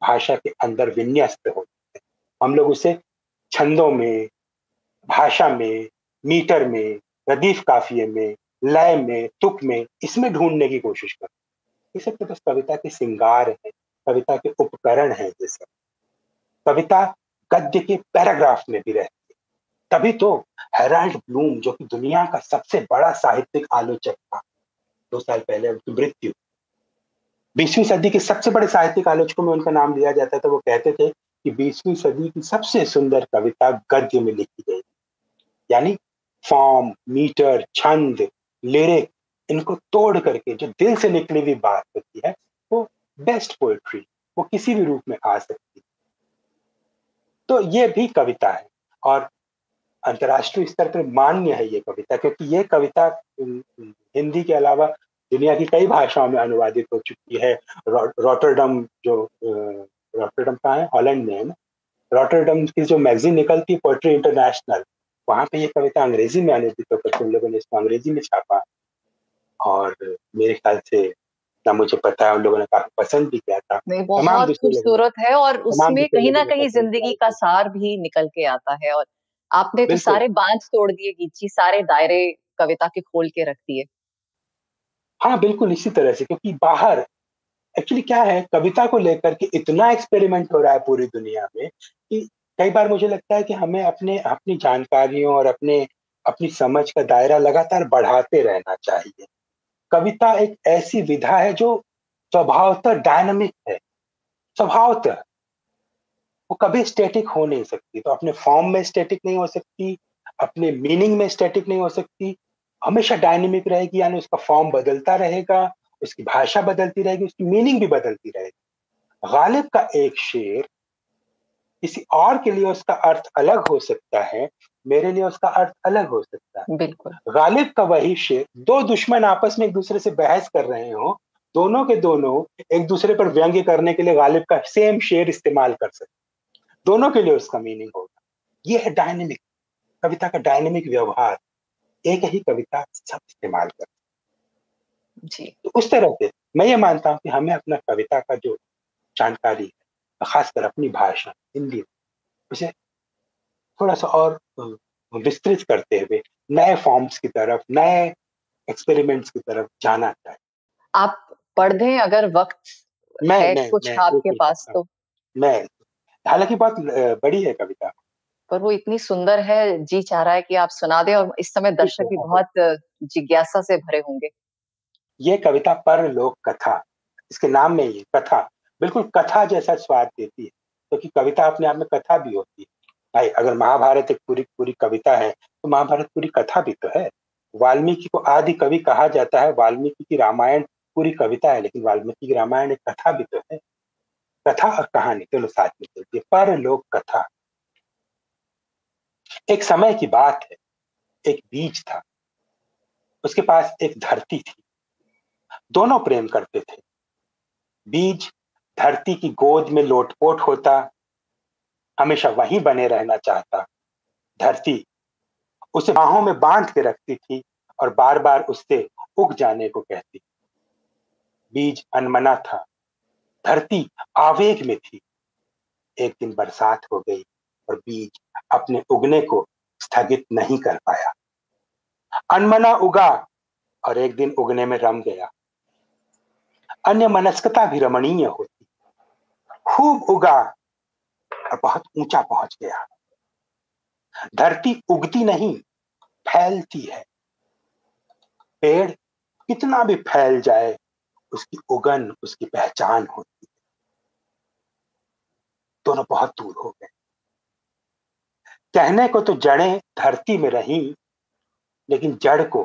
भाषा के अंदर विन्यस्त होती है। हम लोग उसे छंदों में, भाषा में, मीटर में रदीफ काफिये में लय में, तुक में, इसमें ढूँढने की कोशिश करते इसे तो बस कविता के सिंगार है, कविता के उपकरण है ये सब। कविता गद्य के पैराग्राफ में भी रहती है। तभी तो हेराल्ड ब्लूम, जो कि दुनिया का सबसे बड़ा साहित्यिक आलोचक था, दो साल पहले उनकी मृत्यु। बीसवीं सदी के सबसे बड़े साहित्यिक आलोचकों में उनका नाम लिया जाता था, वो कहते थे कि बीसवीं सदी की सबसे सुंदर कविता गद्य में लिखी गई यानी फॉर्म, मीटर, छंद लिरिक इनको तोड़ करके जो दिल से निकली हुई बात होती है, वो बेस्ट पोएट्री वो किसी भी रूप में आ सकती है। तो ये भी कविता है, और अंतर्राष्ट्रीय स्तर पर मान्य है ये कविता, क्योंकि ये कविता हिंदी के अलावा दुनिया की कई भाषाओं में अनुवादित हो चुकी है। रोटरडम जो रोटरडम कहाँ है? हॉलैंड में है ना? रॉटरडम की जो मैगजीन निकलती है पोएट्री इंटरनेशनल वहाँ पे ये कविता अंग्रेज़ी में अनुदित होकर उन लोगों ने इसको अंग्रेज़ी में छापा। और मेरे ख्याल से ना मुझे पता है उन लोगों ने काफ़ी पसंद भी किया था। बहुत खूबसूरत है और उसमें कहीं ना कहीं ज़िंदगी का सार भी निकल के आता है और आपने तो सारे बाँध तोड़ दिए गीची सारे दायरे कविता के खोल के रख दिए। हाँ बिल्कुल इसी तरह से क्योंकि बाहर एक्चुअली क्या है कविता को लेकर के इतना एक्सपेरिमेंट हो रहा है पूरी दुनिया में कि कई बार मुझे लगता है कि हमें अपने, अपनी जानकारियों और अपने, अपनी समझ का दायरा लगातार बढ़ाते रहना चाहिए। कविता एक ऐसी विधा है जो स्वभावतः डायनामिक है। स्वभावतः। वो कभी स्टैटिक हो नहीं सकती। तो अपने फॉर्म में स्टैटिक नहीं हो सकती, अपने मीनिंग में स्टैटिक नहीं हो सकती। हमेशा डायनेमिक रहेगी, यानी उसका फॉर्म बदलता रहेगा, उसकी भाषा बदलती रहेगी, उसकी मीनिंग भी बदलती रहेगी। गालिब का एक शेर किसी और के लिए उसका अर्थ अलग हो सकता है मेरे लिए उसका अर्थ अलग हो सकता है। बिल्कुल। गालिब का वही शेर दो दुश्मन आपस में एक दूसरे से बहस कर रहे हो दोनों के दोनों एक दूसरे पर व्यंग्य करने के लिए गालिब का सेम शेर इस्तेमाल कर सकते दोनों के लिए उसका मीनिंग होगा। ये है डायनेमिक कविता का डायनेमिक व्यवहार। एक ही कविता सब इस्तेमाल कर जी। तो उस तरह से मैं ये मानता हूँ कि हमें अपना कविता का जो जानकारी खासकर अपनी भाषा हिंदी। उसे थोड़ा सा और विस्तृत करते हुए नए फॉर्म्स की तरफ़ नए एक्सपेरिमेंट्स की तरफ़ जाना चाहिए। आप पढ़ दें अगर वक्त मैं, है मैं, कुछ मैं, आपके पास तो। मैं हालाँकि बहुत बड़ी है कविता। पर वो इतनी सुंदर है जी चाह रहा है कि आप सुना दें और इस समय दर्शक भी बहुत जिज्ञासा से भरे होंगे। ये कविता पर लोक कथा इसके नाम में ये कथा बिल्कुल कथा जैसा स्वाद देती है। क्योंकि तो कविता अपने आप में कथा भी होती है। भाई, अगर महाभारत एक पूरी पूरी कविता है तो महाभारत पूरी कथा भी तो है। वाल्मीकि को आदि कवि कहा जाता है, वाल्मीकि की रामायण पूरी कविता है, लेकिन वाल्मीकि की रामायण एक कथा भी तो है। कथा और कहानी दोनों तो साथ में चलती है, पर लोक कथा। एक समय की बात है, एक बीज था। उसके पास एक धरती थी। दोनों प्रेम करते थे। बीज धरती की गोद में लोटपोट होता, हमेशा वहीं बने रहना चाहता। धरती उसे बाहों में बाँध के रखती थी और बार बार उससे उग जाने को कहती। बीज अनमना था। धरती आवेग में थी। एक दिन बरसात हो गई और बीज अपने उगने को स्थगित नहीं कर पाया। अनमना उगा और एक दिन उगने में रम गया। अन्य मनस्कता भी रमणीय होती। खूब उगा और बहुत ऊँचा पहुँच गया। धरती उगती नहीं, फैलती है। पेड़ कितना भी फैल जाए, उसकी उगन, उसकी पहचान होती है। दोनों बहुत दूर हो गए। कहने को तो जड़ें धरती में रही, लेकिन जड़ को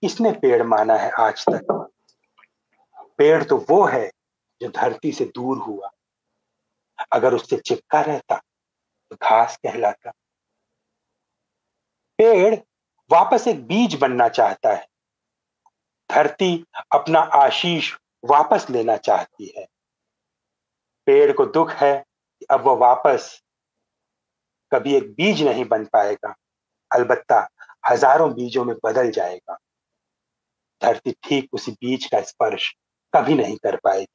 किसने पेड़ माना है आज तक? पेड़ तो वो है जो धरती से दूर हुआ। अगर उससे चिपका रहता तो घास कहलाता। पेड़ वापस एक बीज बनना चाहता है। धरती अपना आशीष वापस लेना चाहती है। पेड़ को दुख है कि अब वह वापस कभी एक बीज नहीं बन पाएगा। अलबत्ता हज़ारों बीजों में बदल जाएगा। धरती ठीक उसी बीज का स्पर्श कभी नहीं कर पाएगी।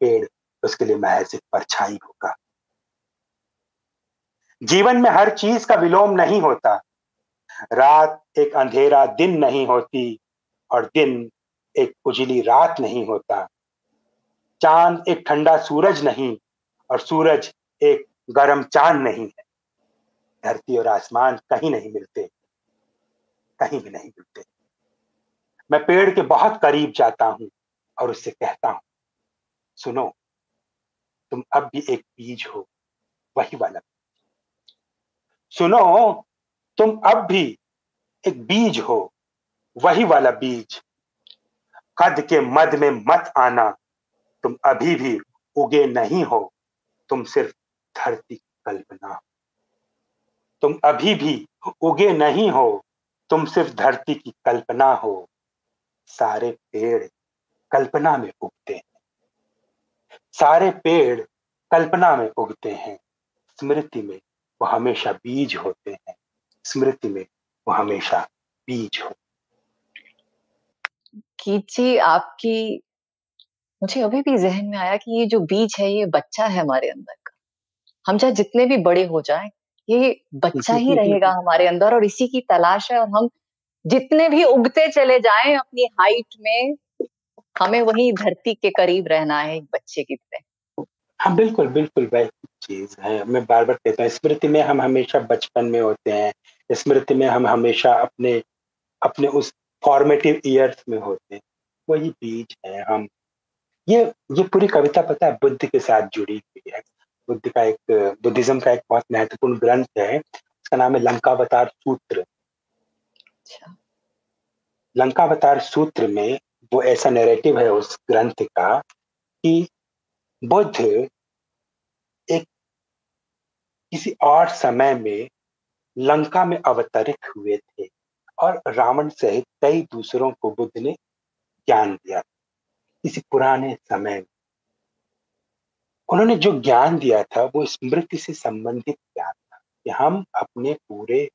पेड़ उसके लिए महज एक परछाई होगा। जीवन में हर चीज़ का विलोम नहीं होता। रात एक अंधेरा, दिन नहीं होती और दिन एक उजली रात नहीं होता। चाँद एक ठंडा सूरज नहीं और सूरज एक गर्म चाँद नहीं है। धरती और आसमान कहीं नहीं मिलते, कहीं भी नहीं मिलते। मैं पेड़ के बहुत करीब जाता हूँ और उससे कहता हूँ, सुनो तुम अब भी एक बीज हो, वही वाला सुनो, तुम अब भी एक बीज हो, वही वाला बीज। कद के मद में मत आना, तुम अभी भी उगे नहीं हो, तुम सिर्फ़ धरती कल्पना तुम अभी भी उगे नहीं हो, तुम सिर्फ़ धरती की कल्पना हो। सारे पेड़ कल्पना में उगते हैं। सारे पेड़ कल्पना में उगते हैं। स्मृति में वो हमेशा बीज होते हैं। स्मृति में वो हमेशा बीज हो। जी, आपकी, मुझे अभी भी जहन में आया कि ये जो बीज है, ये बच्चा है हमारे अंदर का। हम चाहे जितने भी बड़े हो जाए, ये बच्चा ही रहेगा हमारे अंदर और इसी की तलाश है और हम जितने भी उगते चले जाएँ, अपनी हाइट में हमें वही धरती के करीब रहना है एक बच्चे की तरह। हाँ बिल्कुल बिल्कुल वही चीज़ है। मैं बार बार कहता हूँ स्मृति में हम हमेशा बचपन में होते हैं स्मृति में हम हमेशा अपने अपने उस फॉर्मेटिव ईयर्स में होते हैं। वही बीज है हम। ये ये पूरी कविता पता है बुद्ध के साथ जुड़ी हुई है। बुद्ध का एक बुद्धिज्म का एक बहुत महत्वपूर्ण ग्रंथ है उसका नाम है लंकावतार सूत्र। अच्छा। लंकावतार सूत्र में वो ऐसा नैरेटिव है उस ग्रंथ का कि बुद्ध एक किसी और समय में लंका में अवतरित हुए थे और रावण सहित कई दूसरों को बुद्ध ने ज्ञान दिया किसी पुराने समय में। उन्होंने जो ज्ञान दिया था, वो स्मृति से संबंधित ज्ञान था कि हम अपने पूरे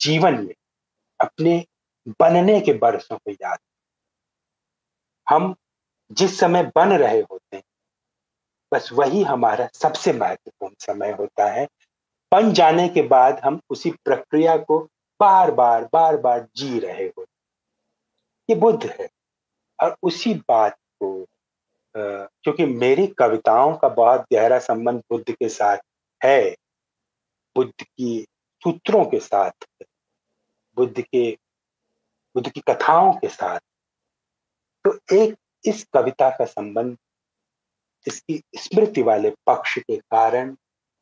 जीवन में, अपने बनने के बरसों को याद हम जिस समय बन रहे होते हैं, बस वही हमारा सबसे महत्वपूर्ण समय होता है। बन जाने के बाद हम उसी प्रक्रिया को बार बार बार बार जी रहे होते ये बुद्ध है और उसी बात को क्योंकि मेरी कविताओं का बहुत गहरा संबंध बुद्ध के साथ है, बुद्ध की सूत्रों के साथ बुद्ध के बुद्ध की कथाओं के साथ। तो एक इस कविता का संबंध इसकी स्मृति वाले पक्ष के कारण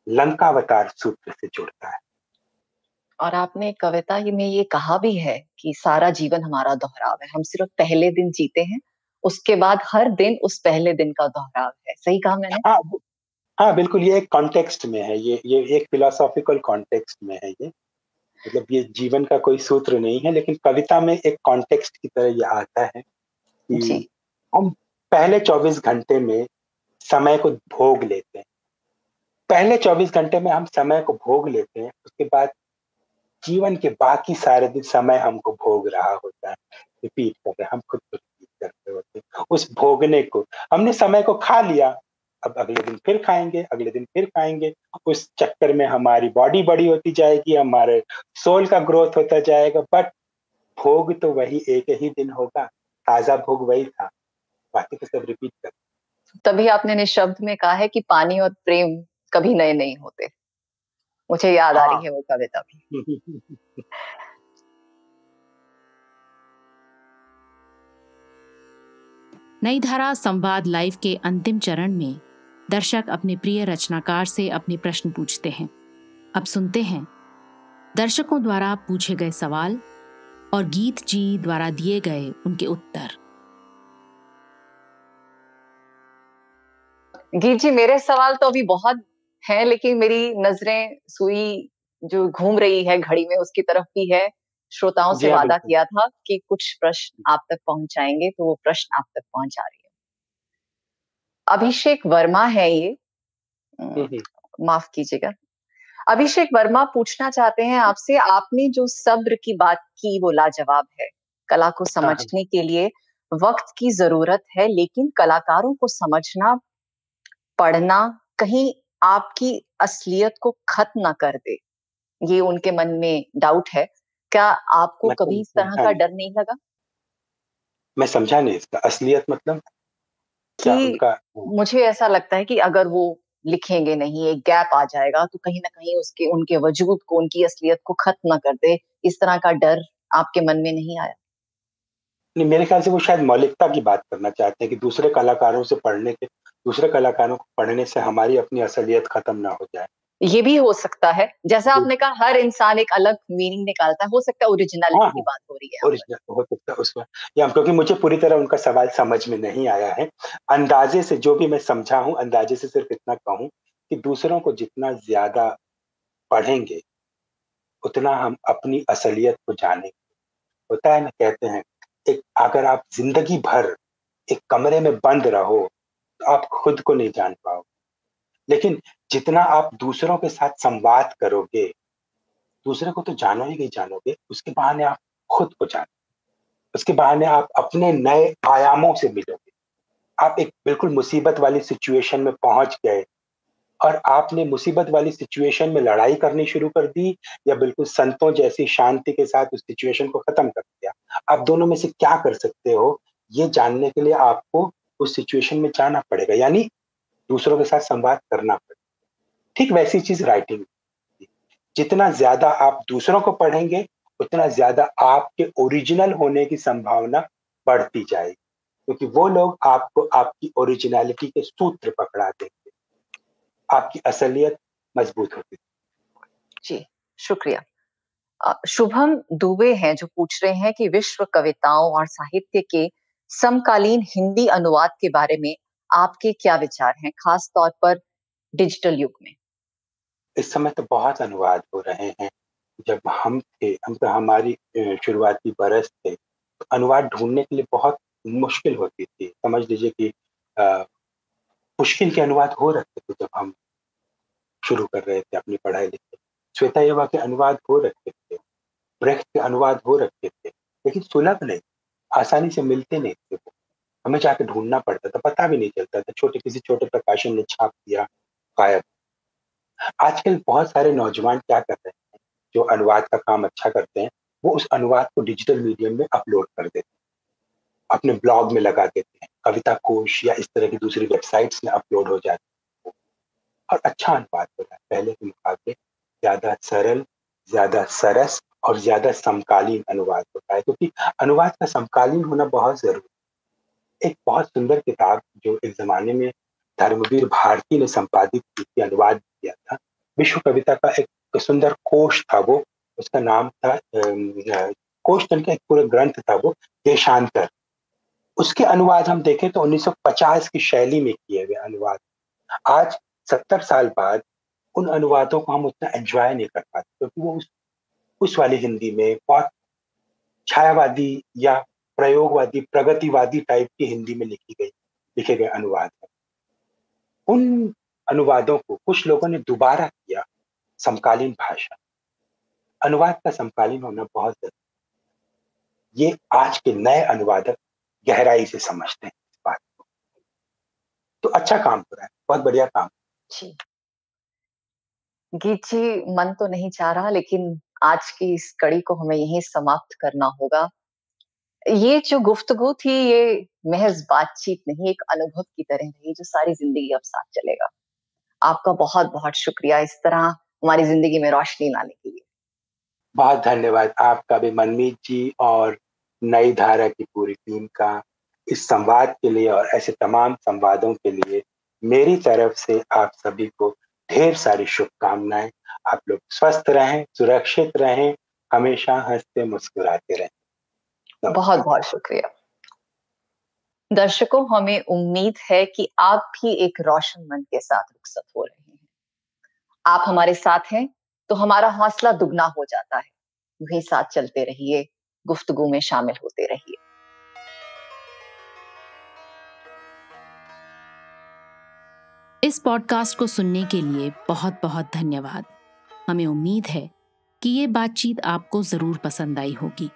लंकावतार सूत्र से जुड़ता है। और आपने कविता में ये कहा भी है कि सारा जीवन हमारा दोहराव है। हम सिर्फ़ पहले दिन जीते हैं उसके बाद हर दिन उस पहले दिन का दोहराव है। सही कहा मैंने? हाँ हाँ बिल्कुल ये एक कॉन्टेक्स्ट में है ये ये एक फिलोसॉफिकल कॉन्टेक्स्ट में है ये। मतलब ये जीवन का कोई सूत्र नहीं है लेकिन कविता में एक कॉन्टेक्स्ट की तरह ये आता है कि हम पहले 24 घंटे में समय को भोग लेते हैं। पहले 24 घंटे में हम समय को भोग लेते हैं उसके बाद जीवन के बाकी सारे दिन समय हमको भोग रहा होता है। रिपीट कर रहे हैं हम खुद को रिपीट करते होते हैं। उस भोगने को हमने समय को खा लिया अब अगले दिन फिर खाएँगे अगले दिन फिर खाएँगे उस चक्कर में हमारी बॉडी बड़ी होती जाएगी हमारे सोल का ग्रोथ होता जाएगा बट भोग तो वही एक ही दिन होगा ताज़ा भोग वही था बाकी तो सब रिपीट कर तभी आपने निशब्द में कहा है कि पानी और प्रेम कभी नए नहीं होते मुझे याद। आ रही हाँ। है वो कविता भी नई धारा संवाद लाइव के अंतिम चरण में दर्शक अपने प्रिय रचनाकार से अपने प्रश्न पूछते हैं। अब सुनते हैं। दर्शकों द्वारा पूछे गए सवाल और गीत जी द्वारा दिए गए उनके उत्तर। गीत जी मेरे सवाल तो अभी बहुत हैं लेकिन मेरी नज़रें सुई जो घूम रही है घड़ी में उसकी तरफ़ भी है। श्रोताओं से हाँ, वादा किया था कि कुछ प्रश्न आप तक पहुंचाएँगे तो वो प्रश्न आप तक पहुँचा रही अभिषेक वर्मा है ये। हम्म, हम्म। माफ़ कीजिएगा। अभिषेक वर्मा पूछना चाहते हैं आपसे आपने जो सब्र की बात की वो लाजवाब है। कला को हाँ, हाँ। समझने के लिए वक्त की ज़रूरत है लेकिन कलाकारों को समझना पढ़ना कहीं आपकी असलियत को खत्म ना कर दे ये उनके मन में डाउट है। क्या आपको कभी इस तरह का डर नहीं लगा? मैं समझा नहीं इसका असलियत मतलब। कि मुझे ऐसा लगता है कि अगर वो लिखेंगे नहीं एक गैप आ जाएगा तो कहीं ना कहीं उसके उनके वजूद को उनकी असलियत को खत्म ना कर दे इस तरह का डर आपके मन में नहीं आया? नहीं मेरे ख्याल से वो शायद मौलिकता की बात करना चाहते हैं कि दूसरे कलाकारों से पढ़ने के दूसरे कलाकारों को पढ़ने से हमारी अपनी असलियत खत्म ना हो जाए। ये भी हो सकता है। जैसा आपने कहा हर इंसान एक अलग मीनिंग निकालता है हो सकता है ओरिजिनलिटी हाँ, की बात हो रही है ओरिजिनल हो सकता है उसमें। या क्योंकि मुझे पूरी तरह उनका सवाल समझ में नहीं आया है। अंदाजे से जो भी मैं समझा हूँ अंदाजे से सिर्फ़ इतना कहूँ कि दूसरों को जितना ज़्यादा पढ़ेंगे उतना हम अपनी असलियत को जानेंगे। होता है ना कहते हैं एक अगर आप ज़िंदगी भर एक कमरे में बंद रहो तो आप खुद को नहीं जान पाओगे। लेकिन जितना आप दूसरों के साथ संवाद करोगे, दूसरे को तो जानो ही नहीं जानोगे, उसके बहाने आप खुद को जानो। उसके बहाने आप अपने नए आयामों से मिलोगे। आप एक बिल्कुल मुसीबत वाली सिचुएशन में पहुँच गए और आपने मुसीबत वाली सिचुएशन में लड़ाई करनी शुरू कर दी या बिल्कुल संतों जैसी शांति के साथ उस सिचुएशन को खत्म कर दिया। आप दोनों में से क्या कर सकते हो, ये जानने के लिए आपको उस सिचुएशन में जाना पड़ेगा। यानी दूसरों के साथ संवाद करना पड़ेगा ठीक वैसी चीज़ राइटिंग जितना ज़्यादा आप दूसरों को पढ़ेंगे, उतना ज़्यादा आपके ओरिजिनल होने की संभावना बढ़ती जाएगी। क्योंकि वो लोग आपको आपकी ओरिजिनलिटी के सूत्र पकड़ा देंगे। आपकी असलियत मज़बूत होती जी, शुक्रिया। शुभम दुबे हैं जो पूछ रहे हैं कि विश्व कविताओं और साहित्य के समकालीन हिंदी अनुवाद के बारे में आपके क्या विचार हैं, खास तौर पर डिजिटल युग में? इस समय तो बहुत अनुवाद हो रहे हैं। जब हम थे, हम तो हमारी शुरुआती बरस थे तो अनुवाद ढूँढने के लिए बहुत मुश्किल होती थी। समझ लीजिए कि मुश्किल के अनुवाद हो रहे थे जब हम शुरू कर रहे थे अपनी पढ़ाई लिखाई। श्वेता युवा के अनुवाद हो रखे थे ब्रेक के अनुवाद हो रखे थे, लेकिन सुलभ नहीं, आसानी से मिलते नहीं थे वो। हमें जाके ढूंढना पड़ता था, पता भी नहीं चलता था, छोटे किसी छोटे प्रकाशन ने छाप दिया, गायब। आजकल बहुत सारे नौजवान क्या कर रहे हैं, जो अनुवाद का काम अच्छा करते हैं, वो उस अनुवाद को डिजिटल मीडियम में अपलोड कर देते हैं। अपने ब्लॉग में लगा देते हैं, कविता कोश या इस तरह की दूसरी वेबसाइट्स में अपलोड हो जाती है। और अच्छा अनुवाद हो रहा है, पहले के मुकाबले ज़्यादा सरल, ज़्यादा सरस और ज़्यादा समकालीन अनुवाद होता है, क्योंकि अनुवाद का समकालीन होना बहुत ज़रूरी एक बहुत सुंदर किताब जो एक जमाने में धर्मवीर भारती ने संपादित की अनुवाद किया था। विश्व कविता का एक सुंदर कोश था वो। उसका नाम था कोष्टन का एक पूरा ग्रंथ था वो, देशांतर। उसके अनुवाद हम देखें तो 1950 की शैली में किए गए अनुवाद। आज सत्तर साल बाद उन अनुवादों को हम उतना एंजॉय नहीं कर पाते क्योंकि तो वो उस उस वाली हिंदी में बहुत छायावादी या प्रयोगवादी, प्रगतिवादी टाइप की हिंदी में लिखी गई, लिखे गए अनुवाद उन अनुवादों को कुछ लोगों ने दोबारा किया, समकालीन भाषा। अनुवाद का समकालीन होना बहुत ज़रूरी ये आज के नए अनुवादक गहराई से समझते हैं इस बात को। तो अच्छा काम हो रहा है, बहुत बढ़िया काम। गीत जी, मन तो नहीं चाह रहा, लेकिन आज की इस कड़ी को हमें यहीं समाप्त करना होगा। ये जो गुफ्तगु थी, ये महज बातचीत नहीं, एक अनुभव की तरह रही जो सारी ज़िंदगी अब साथ चलेगा। आपका बहुत बहुत शुक्रिया इस तरह हमारी ज़िंदगी में रोशनी लाने के लिए। बहुत धन्यवाद आपका भी, मनमीत जी, और नई धारा की पूरी टीम का इस संवाद के लिए और ऐसे तमाम संवादों के लिए मेरी तरफ़ से आप सभी को ढेर सारी शुभकामनाएँ। आप लोग स्वस्थ रहें, सुरक्षित रहें, हमेशा हँसते मुस्कुराते रहें। बहुत बहुत शुक्रिया। दर्शकों, हमें उम्मीद है कि आप भी एक रोशन मन के साथ रुखसत हो रहे हैं। आप हमारे साथ हैं तो हमारा हौसला दुगना हो जाता है। वही साथ चलते रहिए, गुफ्तगु में शामिल होते रहिए। इस पॉडकास्ट को सुनने के लिए बहुत बहुत धन्यवाद। हमें उम्मीद है कि ये बातचीत आपको ज़रूर पसंद आई होगी।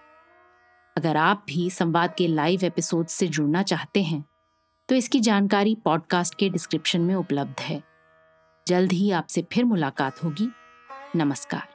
अगर आप भी संवाद के लाइव एपिसोड से जुड़ना चाहते हैं तो इसकी जानकारी पॉडकास्ट के डिस्क्रिप्शन में उपलब्ध है। जल्द ही आपसे फिर मुलाकात होगी। नमस्कार।